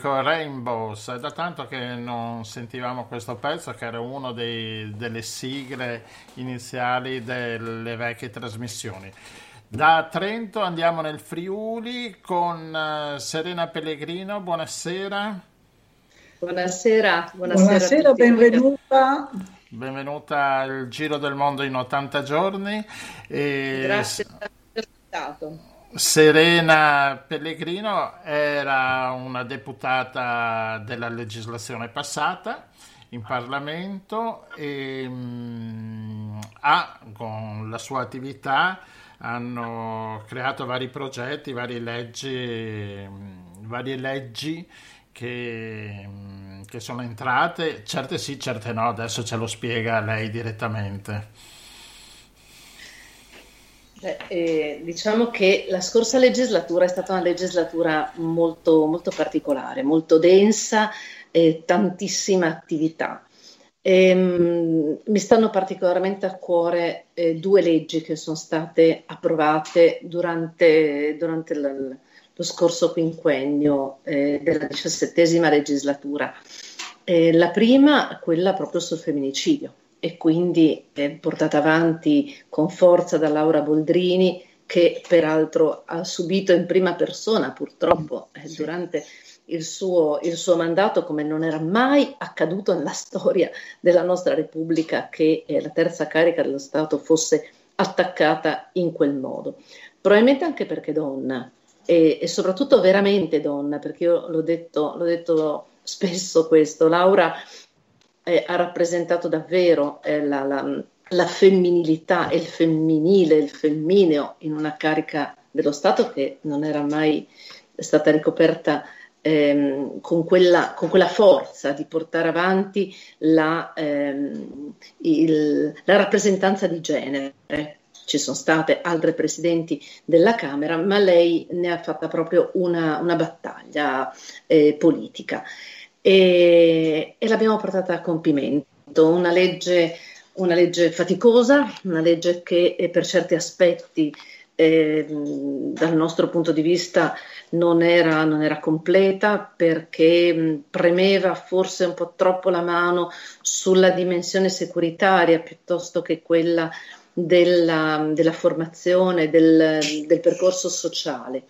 S3: con Rainbows, è da tanto che non sentivamo questo pezzo che era uno dei, delle sigle iniziali delle vecchie trasmissioni. Da Trento andiamo nel Friuli con uh, Serena Pellegrino, buonasera.
S10: Buonasera,
S2: buonasera, buonasera benvenuta.
S3: Benvenuta al Giro del Mondo in 80 giorni.
S10: E... Grazie per aver ascoltato.
S3: Serena Pellegrino era una deputata della legislazione passata in Parlamento e mh, mm, ha, con la sua attività hanno creato vari progetti, varie leggi, mh, varie leggi che, mm, che sono entrate, certe sì, certe no, adesso ce lo spiega lei direttamente.
S10: Beh, eh, diciamo che la scorsa legislatura è stata una legislatura molto, molto particolare, molto densa, eh, tantissima attività. E, ehm, mi stanno particolarmente a cuore eh, due leggi che sono state approvate durante, durante l- lo scorso quinquennio eh, della diciassettesima legislatura. Eh, la prima, quella proprio sul femminicidio e quindi è portata avanti con forza da Laura Boldrini, che peraltro ha subito in prima persona purtroppo eh, durante il suo, il suo, mandato come non era mai accaduto nella storia della nostra Repubblica che eh, la terza carica dello Stato fosse attaccata in quel modo. Probabilmente anche perché donna e, e soprattutto veramente donna, perché io l'ho detto, l'ho detto spesso questo, Laura eh, ha rappresentato davvero eh, la, la, la, femminilità e il femminile, il femmineo in una carica dello Stato che non era mai stata ricoperta ehm, con, quella, con, quella, forza di portare avanti la, ehm, il, la rappresentanza di genere. Ci sono state altre presidenti della Camera, ma lei ne ha fatta proprio una, una battaglia eh, politica e, e l'abbiamo portata a compimento. Una legge, una legge faticosa, una legge che eh, per certi aspetti eh, dal nostro punto di vista non era, non era completa perché premeva forse un po' troppo la mano sulla dimensione securitaria piuttosto che quella della, della formazione, del, del percorso sociale.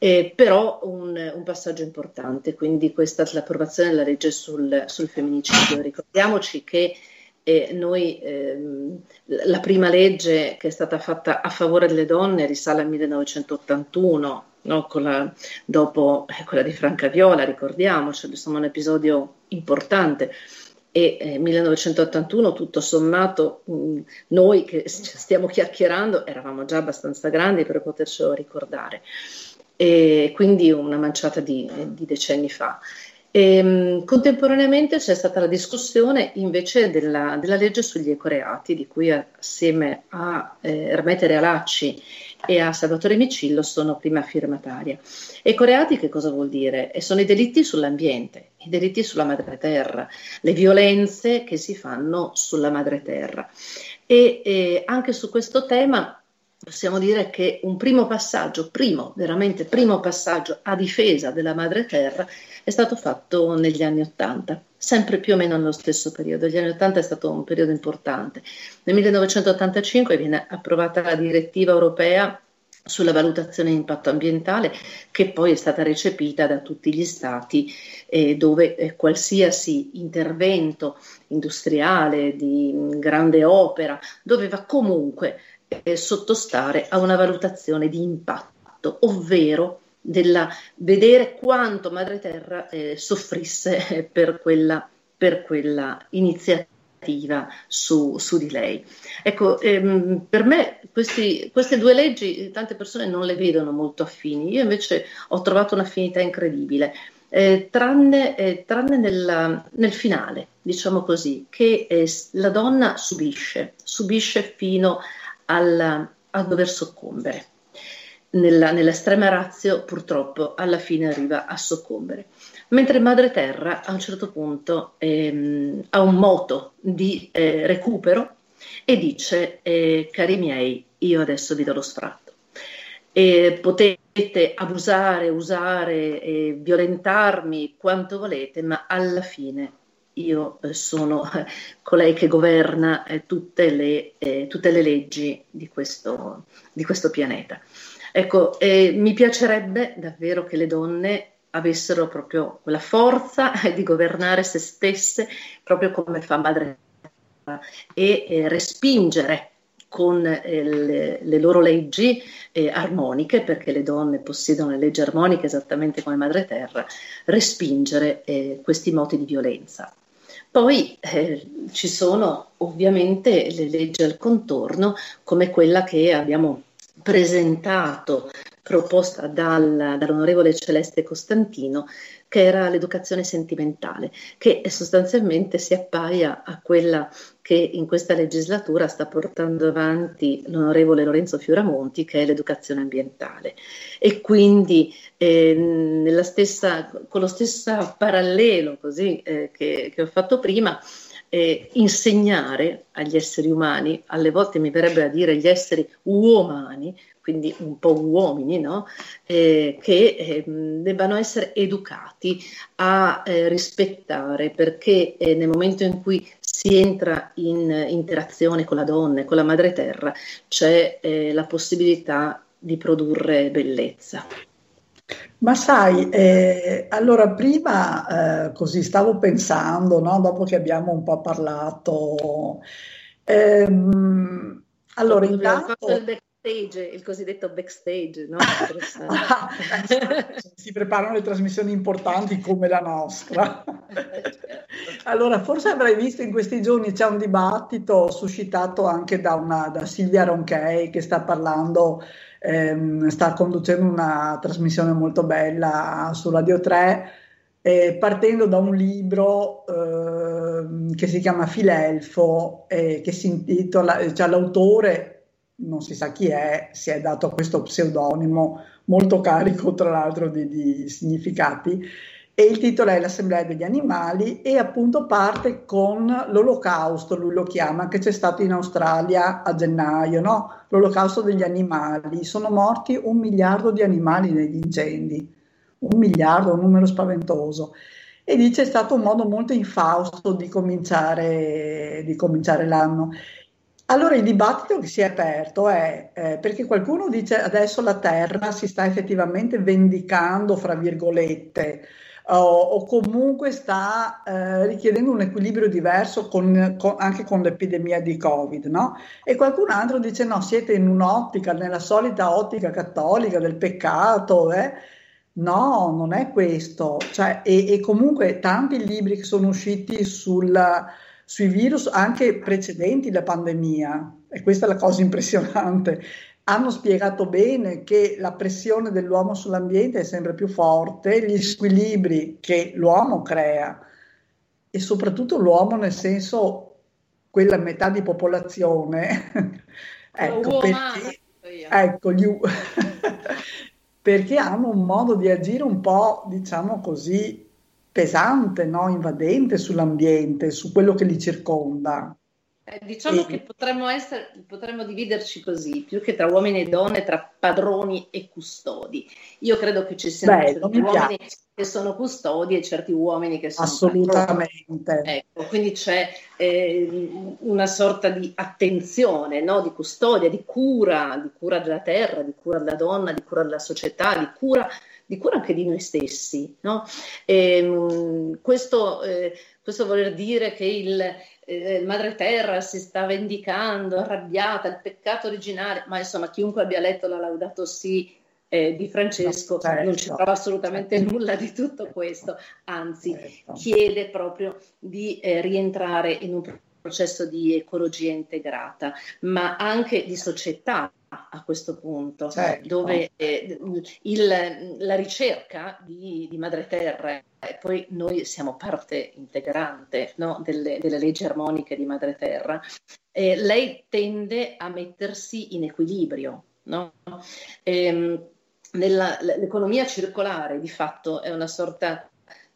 S10: Eh, però un, un, passaggio importante, quindi questa l'approvazione della legge sul, sul femminicidio. Ricordiamoci che eh, noi ehm, la prima legge che è stata fatta a favore delle donne risale al 1981, no? la, dopo eh, quella di Franca Viola, ricordiamoci, insomma un episodio importante. E eh, 1981, tutto sommato, mh, noi che stiamo chiacchierando eravamo già abbastanza grandi per potercelo ricordare e quindi una manciata di, di decenni fa. E, ehm, contemporaneamente c'è stata la discussione invece della, della, legge sugli ecoreati, di cui assieme a eh, Ermete Realacci e a Salvatore Micillo sono prima firmataria. Ecoreati che cosa vuol dire? E sono i delitti sull'ambiente, i delitti sulla madre terra, le violenze che si fanno sulla madre terra. E, e anche su questo tema possiamo dire che un primo passaggio, primo, veramente primo passaggio a difesa della madre terra è stato fatto negli anni Ottanta, sempre più o meno nello stesso periodo. Gli anni Ottanta è stato un periodo importante. Nel 1985 viene approvata la direttiva europea sulla valutazione di impatto ambientale che poi è stata recepita da tutti gli stati eh, dove eh, qualsiasi intervento industriale di grande opera doveva comunque eh, sottostare a una valutazione di impatto, ovvero della vedere quanto Madre Terra eh, soffrisse per quella, per quella iniziativa su, su, di lei. Ecco, ehm, per me questi, queste due leggi tante persone non le vedono molto affini, io invece ho trovato un'affinità incredibile. Eh, tranne, eh, tranne nella, nel finale, diciamo così, che eh, la donna subisce, subisce fino alla, a dover soccombere. Nella, nell'estrema razio purtroppo alla fine arriva a soccombere. Mentre Madre Terra a un certo punto ehm, ha un moto di eh, recupero e dice, eh, cari miei, io adesso vi do lo sfratto. E potete abusare, usare, e violentarmi quanto volete, ma alla fine io eh, sono eh, colei che governa eh, tutte le, tutte le leggi di questo, di questo, pianeta. Ecco, mi piacerebbe davvero che le donne avessero proprio quella forza di governare se stesse, proprio come fa Madre e eh, respingere con eh, le, le, loro leggi eh, armoniche, perché le donne possiedono le leggi armoniche esattamente come Madre Terra, respingere questi moti di violenza. Poi eh, ci sono ovviamente le leggi al contorno, come quella che abbiamo presentato proposta dal, dall'onorevole Celeste Costantino, che era l'educazione sentimentale, che sostanzialmente si appaia a quella che in questa legislatura sta portando avanti l'onorevole Lorenzo Fioramonti, che è l'educazione ambientale. E quindi eh, stessa, con lo stesso parallelo così, eh, che, che ho fatto prima, eh, insegnare agli esseri umani, alle volte mi verrebbe a dire gli esseri uomani, quindi un po' uomini, no? eh, che eh, debbano essere educati a eh, rispettare, perché eh, nel momento in cui si entra in interazione con la donna e con la madre terra c'è eh, la possibilità di produrre bellezza.
S2: Ma sai, eh, allora prima eh, così stavo pensando, no? dopo che abbiamo un po' parlato, ehm, allora intanto
S10: backstage, il cosiddetto backstage, no?
S2: si preparano le trasmissioni importanti come la nostra. allora, forse avrai visto in questi giorni c'è un dibattito suscitato anche da, una, da Silvia Ronchei che sta parlando, ehm, sta conducendo una trasmissione molto bella su Radio 3. Eh, partendo da un libro eh, che si chiama Filelfo, eh, che si intitola, cioè l'autore non si sa chi è, si è dato questo pseudonimo molto carico tra l'altro di, di significati e il titolo è L'Assemblea degli Animali e appunto parte con l'olocausto, lui lo chiama, che c'è stato in Australia a gennaio, no? l'olocausto degli animali. Sono morti un miliardo di animali negli incendi, un miliardo, un numero spaventoso. E dice è stato un modo molto infausto di cominciare, di cominciare l'anno. Allora il dibattito che si è aperto è eh, perché qualcuno dice adesso la Terra si sta effettivamente vendicando, fra virgolette, o, o comunque sta eh, richiedendo un equilibrio diverso con, con, anche con l'epidemia di Covid, no? E qualcun altro dice no, siete in un'ottica, nella solita ottica cattolica del peccato, eh? No, non è questo. Cioè, e, e comunque tanti libri che sono usciti sulla sui virus anche precedenti la pandemia, e questa è la cosa impressionante, hanno spiegato bene che la pressione dell'uomo sull'ambiente è sempre più forte, gli squilibri che l'uomo crea e soprattutto l'uomo nel senso quella metà di popolazione, ecco, perché, ecco gli, perché hanno un modo di agire un po', diciamo così, pesante, no? invadente sull'ambiente, su quello che li circonda.
S10: Eh, diciamo e... che potremmo, essere, potremmo dividerci così, più che tra uomini e donne, tra padroni e custodi. Io credo che ci siano Beh, certi uomini piace. che sono custodi e certi uomini che sono
S2: Assolutamente.
S10: Padroni. Ecco, quindi c'è eh, una sorta di attenzione, no? di custodia, di cura, di cura della terra, di cura della donna, di cura della società, di cura di cura anche di noi stessi. No? E, ehm, questo, eh, questo voler dire che il, eh, Madre Terra si sta vendicando, arrabbiata, il peccato originale, ma insomma chiunque abbia letto la Laudato Si eh, di Francesco certo, non ci trova assolutamente certo. nulla di tutto questo, anzi certo. chiede proprio di eh, rientrare in un processo di ecologia integrata, ma anche di società a questo punto, certo. dove eh, il, la ricerca di, di, madre terra, e poi noi siamo parte integrante no, delle, delle, leggi armoniche di madre terra, eh, lei tende a mettersi in equilibrio. No? Ehm, nella, l'economia circolare di fatto è una sorta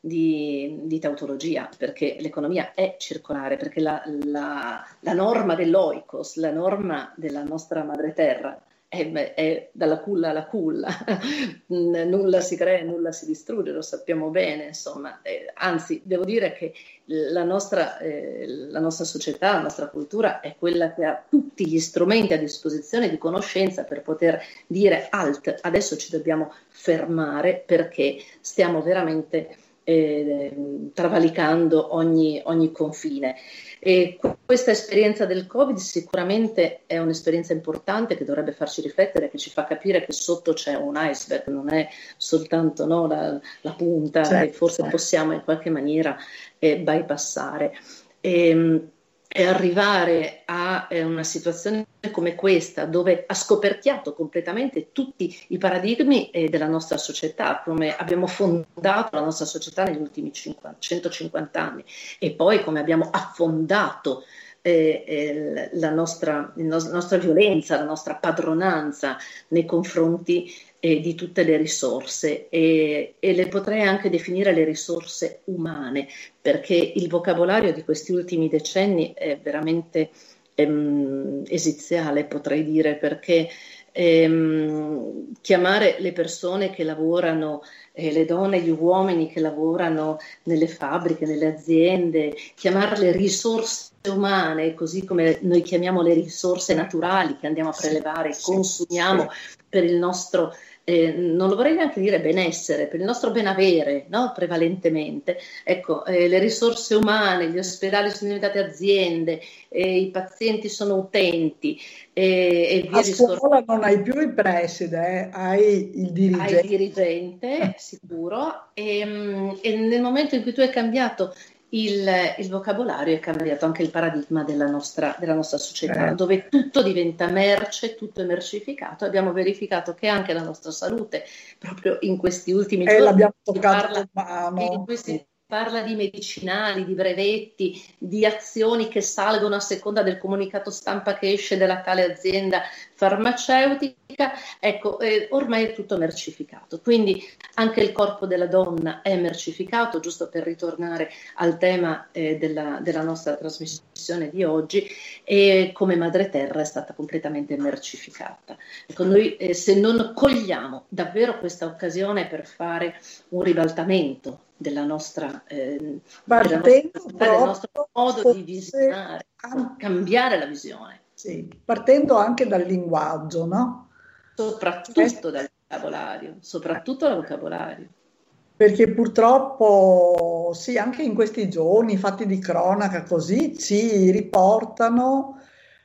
S10: di, di, tautologia, perché l'economia è circolare, perché la, la, la norma dell'oikos, la norma della nostra madre terra, è, è, dalla culla alla culla, nulla si crea, nulla si distrugge, lo sappiamo bene, insomma, eh, anzi devo dire che la nostra, eh, la nostra, società, la nostra cultura è quella che ha tutti gli strumenti a disposizione di conoscenza per poter dire alt, adesso ci dobbiamo fermare perché stiamo veramente eh, travalicando ogni, ogni confine. E questa esperienza del Covid sicuramente è un'esperienza importante che dovrebbe farci riflettere, che ci fa capire che sotto c'è un iceberg, non è soltanto no, la, la, punta certo, che forse certo. possiamo in qualche maniera eh, bypassare. E, ehm, e arrivare a eh, una situazione come questa, dove ha scoperchiato completamente tutti i paradigmi eh, della nostra società, come abbiamo fondato la nostra società negli ultimi 50, 150 anni. E poi come abbiamo affondato eh, eh, la, nostra, la nostra violenza, la nostra padronanza nei confronti eh, di tutte le risorse e, e, le potrei anche definire le risorse umane, perché il vocabolario di questi ultimi decenni è veramente ehm, esiziale, potrei dire, perché ehm, chiamare le persone che lavorano, eh, le donne e gli uomini che lavorano nelle fabbriche, nelle aziende, chiamarle risorse umane, così come noi chiamiamo le risorse naturali che andiamo a prelevare, consumiamo per il nostro eh, non lo vorrei neanche dire benessere, per il nostro benavere, no? prevalentemente. Ecco, eh, le risorse umane, gli ospedali sono diventate aziende, eh, i pazienti sono utenti.
S2: e via A scuola non hai più il preside, eh, hai il dirigente.
S10: Hai il dirigente, sicuro, e, ehm, e nel momento in cui tu hai cambiato il, il, vocabolario è cambiato anche il paradigma della nostra, della nostra società, eh. dove tutto diventa merce, tutto è mercificato. Abbiamo verificato che anche la nostra salute, proprio in questi ultimi
S2: eh, giorni, toccato parla,
S10: questi parla di medicinali, di brevetti, di azioni che salgono a seconda del comunicato stampa che esce dalla tale azienda farmaceutica, ecco, eh, ormai è tutto mercificato. Quindi anche il corpo della donna è mercificato, giusto per ritornare al tema eh, della, della, nostra trasmissione di oggi, e come madre terra è stata completamente mercificata. Ecco, noi eh, se non cogliamo davvero questa occasione per fare un ribaltamento della nostra, eh, del nostro modo di visionare, cambiare la visione.
S2: Sì, partendo anche dal linguaggio, no?
S10: Soprattutto dal vocabolario, soprattutto dal vocabolario.
S2: Perché purtroppo, sì, anche in questi giorni, fatti di cronaca così, ci riportano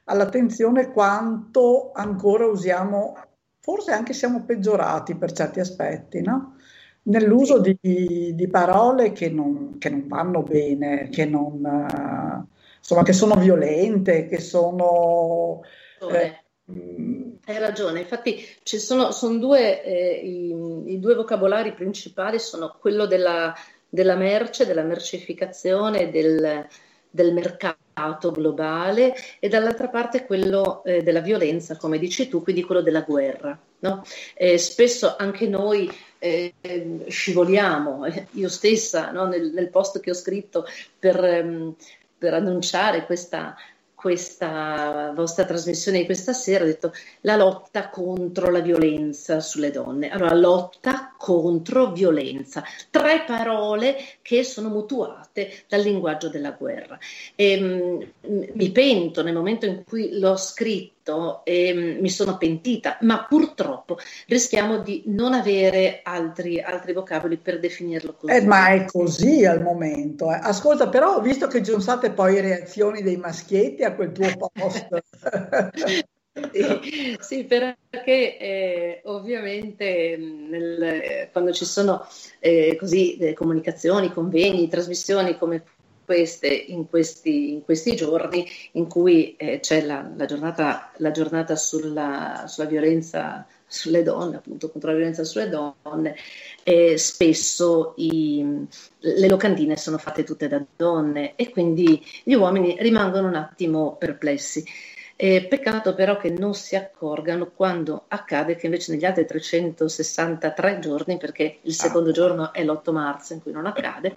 S2: all'attenzione quanto ancora usiamo, forse anche siamo peggiorati per certi aspetti, no? nell'uso di, di parole che non, che non, vanno bene, che, non, uh, insomma, che sono violente, che sono...
S10: Eh, hai ragione, infatti ci sono, sono due, eh, i, i, due vocabolari principali sono quello della, della merce, della mercificazione, del, del mercato globale e dall'altra parte quello eh, della violenza, come dici tu, quindi quello della guerra. No? Eh, spesso anche noi eh, scivoliamo, io stessa no? nel, nel, post che ho scritto per, ehm, per annunciare questa questa vostra trasmissione di questa sera, ho detto la lotta contro la violenza sulle donne. Allora, lotta contro violenza, tre parole che sono mutuate dal linguaggio della guerra. E, ehm, mh, mi pento nel momento in cui l'ho scritto e mh, mm, mi sono pentita, ma purtroppo rischiamo di non avere altri, altri vocaboli per definirlo così.
S2: Eh, ma è così al momento. Eh. Ascolta, però, visto che sono state poi reazioni dei maschietti a quel tuo post.
S10: Sì, sì, perché eh, ovviamente nel, quando ci sono eh, così eh, comunicazioni, convegni, trasmissioni come queste in questi, in questi giorni in cui eh, c'è la, la, giornata, la giornata sulla, sulla, violenza sulle donne, appunto contro la violenza sulle donne, e spesso i, le locandine sono fatte tutte da donne e quindi gli uomini rimangono un attimo perplessi. Eh, peccato però che non si accorgano quando accade che invece negli altri 363 giorni, perché il secondo ah. giorno è l'8 marzo in cui non accade,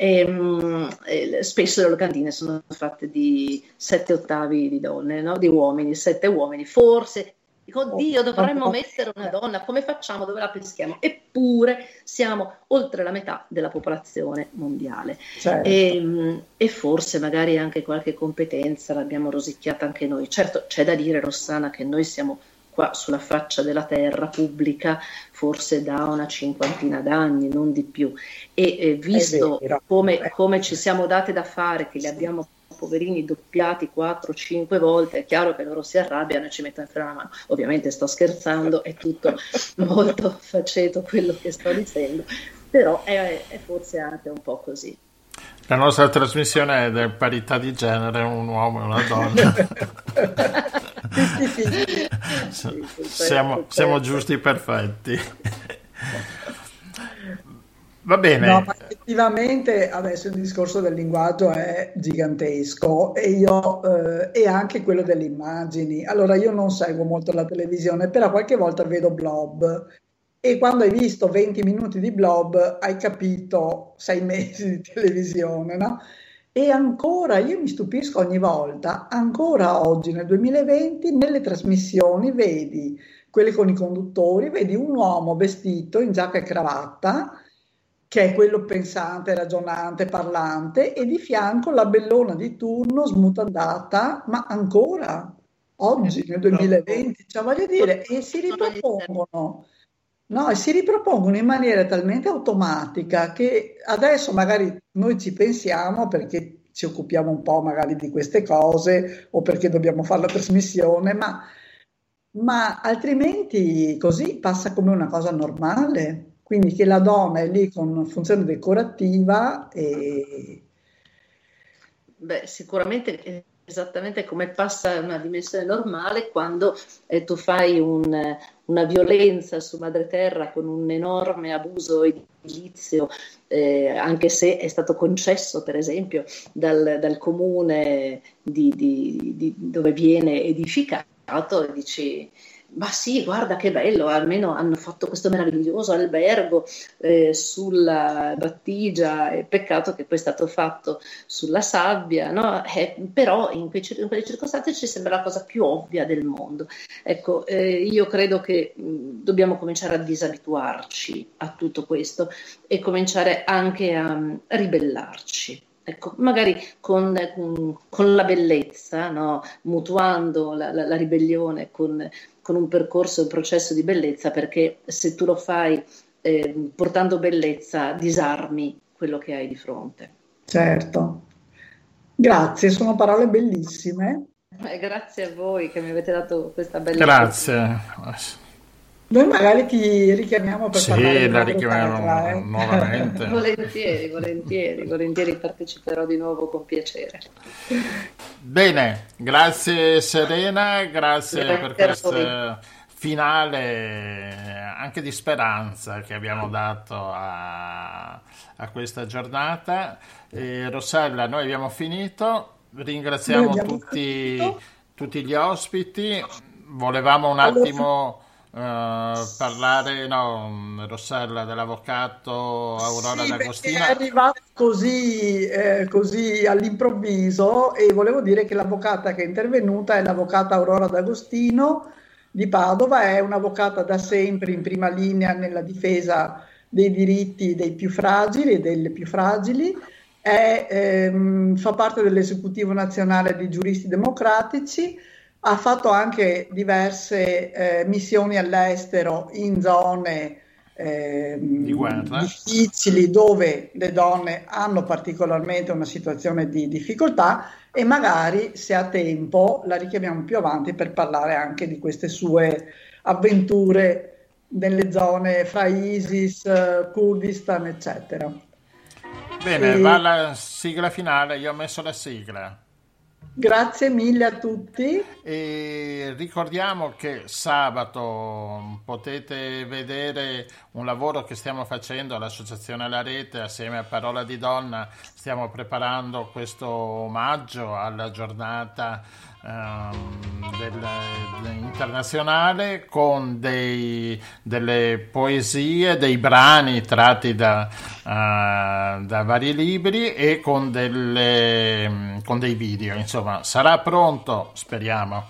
S10: e, ehm, e, spesso le locandine sono fatte di sette ottavi di donne, no? di uomini, sette uomini, forse Dico, oddio, dovremmo mettere una donna, come facciamo? Dove la peschiamo? Eppure siamo oltre la metà della popolazione mondiale. Certo. E, ehm, e, forse magari anche qualche competenza l'abbiamo rosicchiata anche noi. Certo, c'è da dire, Rossana, che noi siamo qua sulla faccia della terra pubblica forse da una cinquantina d'anni, non di più. E eh, visto come, come, ci siamo date da fare, che li abbiamo poverini doppiati 4-5 volte, è chiaro che loro si arrabbiano e ci mettono in freno la mano. Ovviamente sto scherzando, è tutto molto faceto quello che sto dicendo, però è, è forse anche un po' così.
S3: La nostra trasmissione è del parità di genere, un uomo e una donna. siamo, siamo giusti perfetti. Va bene.
S2: No, ma effettivamente adesso il discorso del linguaggio è gigantesco e, io, eh, e anche quello delle immagini. Allora io non seguo molto la televisione, però qualche volta vedo blob e quando hai visto 20 minuti di blob hai capito sei mesi di televisione, no? E ancora, io mi stupisco ogni volta, ancora oggi nel 2020 nelle trasmissioni vedi, quelle con i conduttori, vedi un uomo vestito in giacca e cravatta che è quello pensante, ragionante, parlante, e di fianco la bellona di turno smutandata, ma ancora oggi, nel 2020, cioè voglio dire, e si ripropongono. No, e si ripropongono in maniera talmente automatica che adesso magari noi ci pensiamo perché ci occupiamo un po' magari di queste cose o perché dobbiamo fare la trasmissione, ma, ma altrimenti così passa come una cosa normale. Quindi che la donna è lì con funzione decorativa e...
S10: Beh, sicuramente esattamente come passa una dimensione normale quando eh, tu fai un, una violenza su madreterra con un enorme abuso edilizio, eh, anche se è stato concesso per esempio dal, dal comune di, di, di, dove viene edificato, dici ma sì, guarda che bello, almeno hanno fatto questo meraviglioso albergo eh, sulla battigia, peccato che poi è stato fatto sulla sabbia, no? eh, però in, quei, in, quelle circostanze ci sembra la cosa più ovvia del mondo. Ecco, eh, io credo che mh, dobbiamo cominciare a disabituarci a tutto questo e cominciare anche a, a ribellarci. Ecco, magari con, con, con la bellezza, no? mutuando la, la, la ribellione con, con, un percorso, un processo di bellezza, perché se tu lo fai eh, portando bellezza, disarmi quello che hai di fronte.
S2: Certo, grazie, sono parole bellissime.
S10: Eh, grazie a voi che mi avete dato questa bella...
S3: Grazie.
S2: Noi magari ti richiamiamo per
S3: sì,
S2: parlare
S3: la richiamiamo
S2: eh?
S3: nuovamente.
S10: volentieri, volentieri, volentieri parteciperò di nuovo con piacere.
S3: Bene, grazie Serena, grazie, grazie per questo finale anche di speranza che abbiamo dato a, a questa giornata. E Rossella, noi abbiamo finito, ringraziamo
S2: abbiamo
S3: tutti, tutti, gli ospiti, volevamo un
S2: Allora,
S3: attimo... Uh, parlare, no, Rossella, dell'avvocato Aurora
S2: Sì,
S3: D'Agostino.
S2: è arrivato così, eh, così all'improvviso e volevo dire che l'avvocata che è intervenuta è l'avvocata Aurora D'Agostino di Padova, è un'avvocata da sempre in prima linea nella difesa dei diritti dei più fragili e delle più fragili, è, ehm, fa parte dell'esecutivo nazionale di giuristi democratici, ha fatto anche diverse eh, missioni all'estero in zone ehm,
S3: Di guerra.
S2: difficili dove le donne hanno particolarmente una situazione di difficoltà e magari se ha tempo la richiamiamo più avanti per parlare anche di queste sue avventure nelle zone fra ISIS, eh, Kurdistan, eccetera.
S3: Bene,
S2: E-
S3: va la sigla finale, io ho messo la sigla.
S2: Grazie mille a tutti.
S3: E ricordiamo che sabato potete vedere un lavoro che stiamo facendo all'Associazione La Rete assieme a Parola di Donna. Stiamo preparando questo omaggio alla giornata ehm, del- internazionale con dei- delle poesie, dei brani tratti da, eh, da vari libri e con, delle, con dei video. Insomma, sarà pronto, speriamo.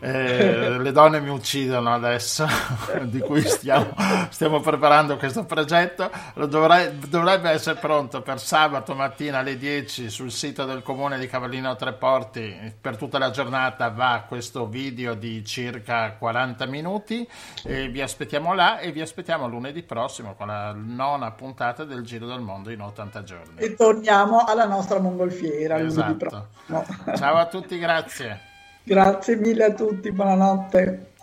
S3: Eh, le donne mi uccidono adesso, di cui stiamo, stiamo preparando questo progetto. Lo dovrei- dovrebbe essere pronto per sabato mattina alle 10 sul sito del comune di Cavallino Treporti. Per tutta la giornata va questo video di circa 40 minuti. E vi aspettiamo là e vi aspettiamo lunedì prossimo con la nona puntata del Giro del Mondo in 80 giorni.
S2: E torniamo alla nostra mongolfiera
S3: Esatto. Ciao a tutti, grazie.
S2: Grazie mille a tutti, buonanotte.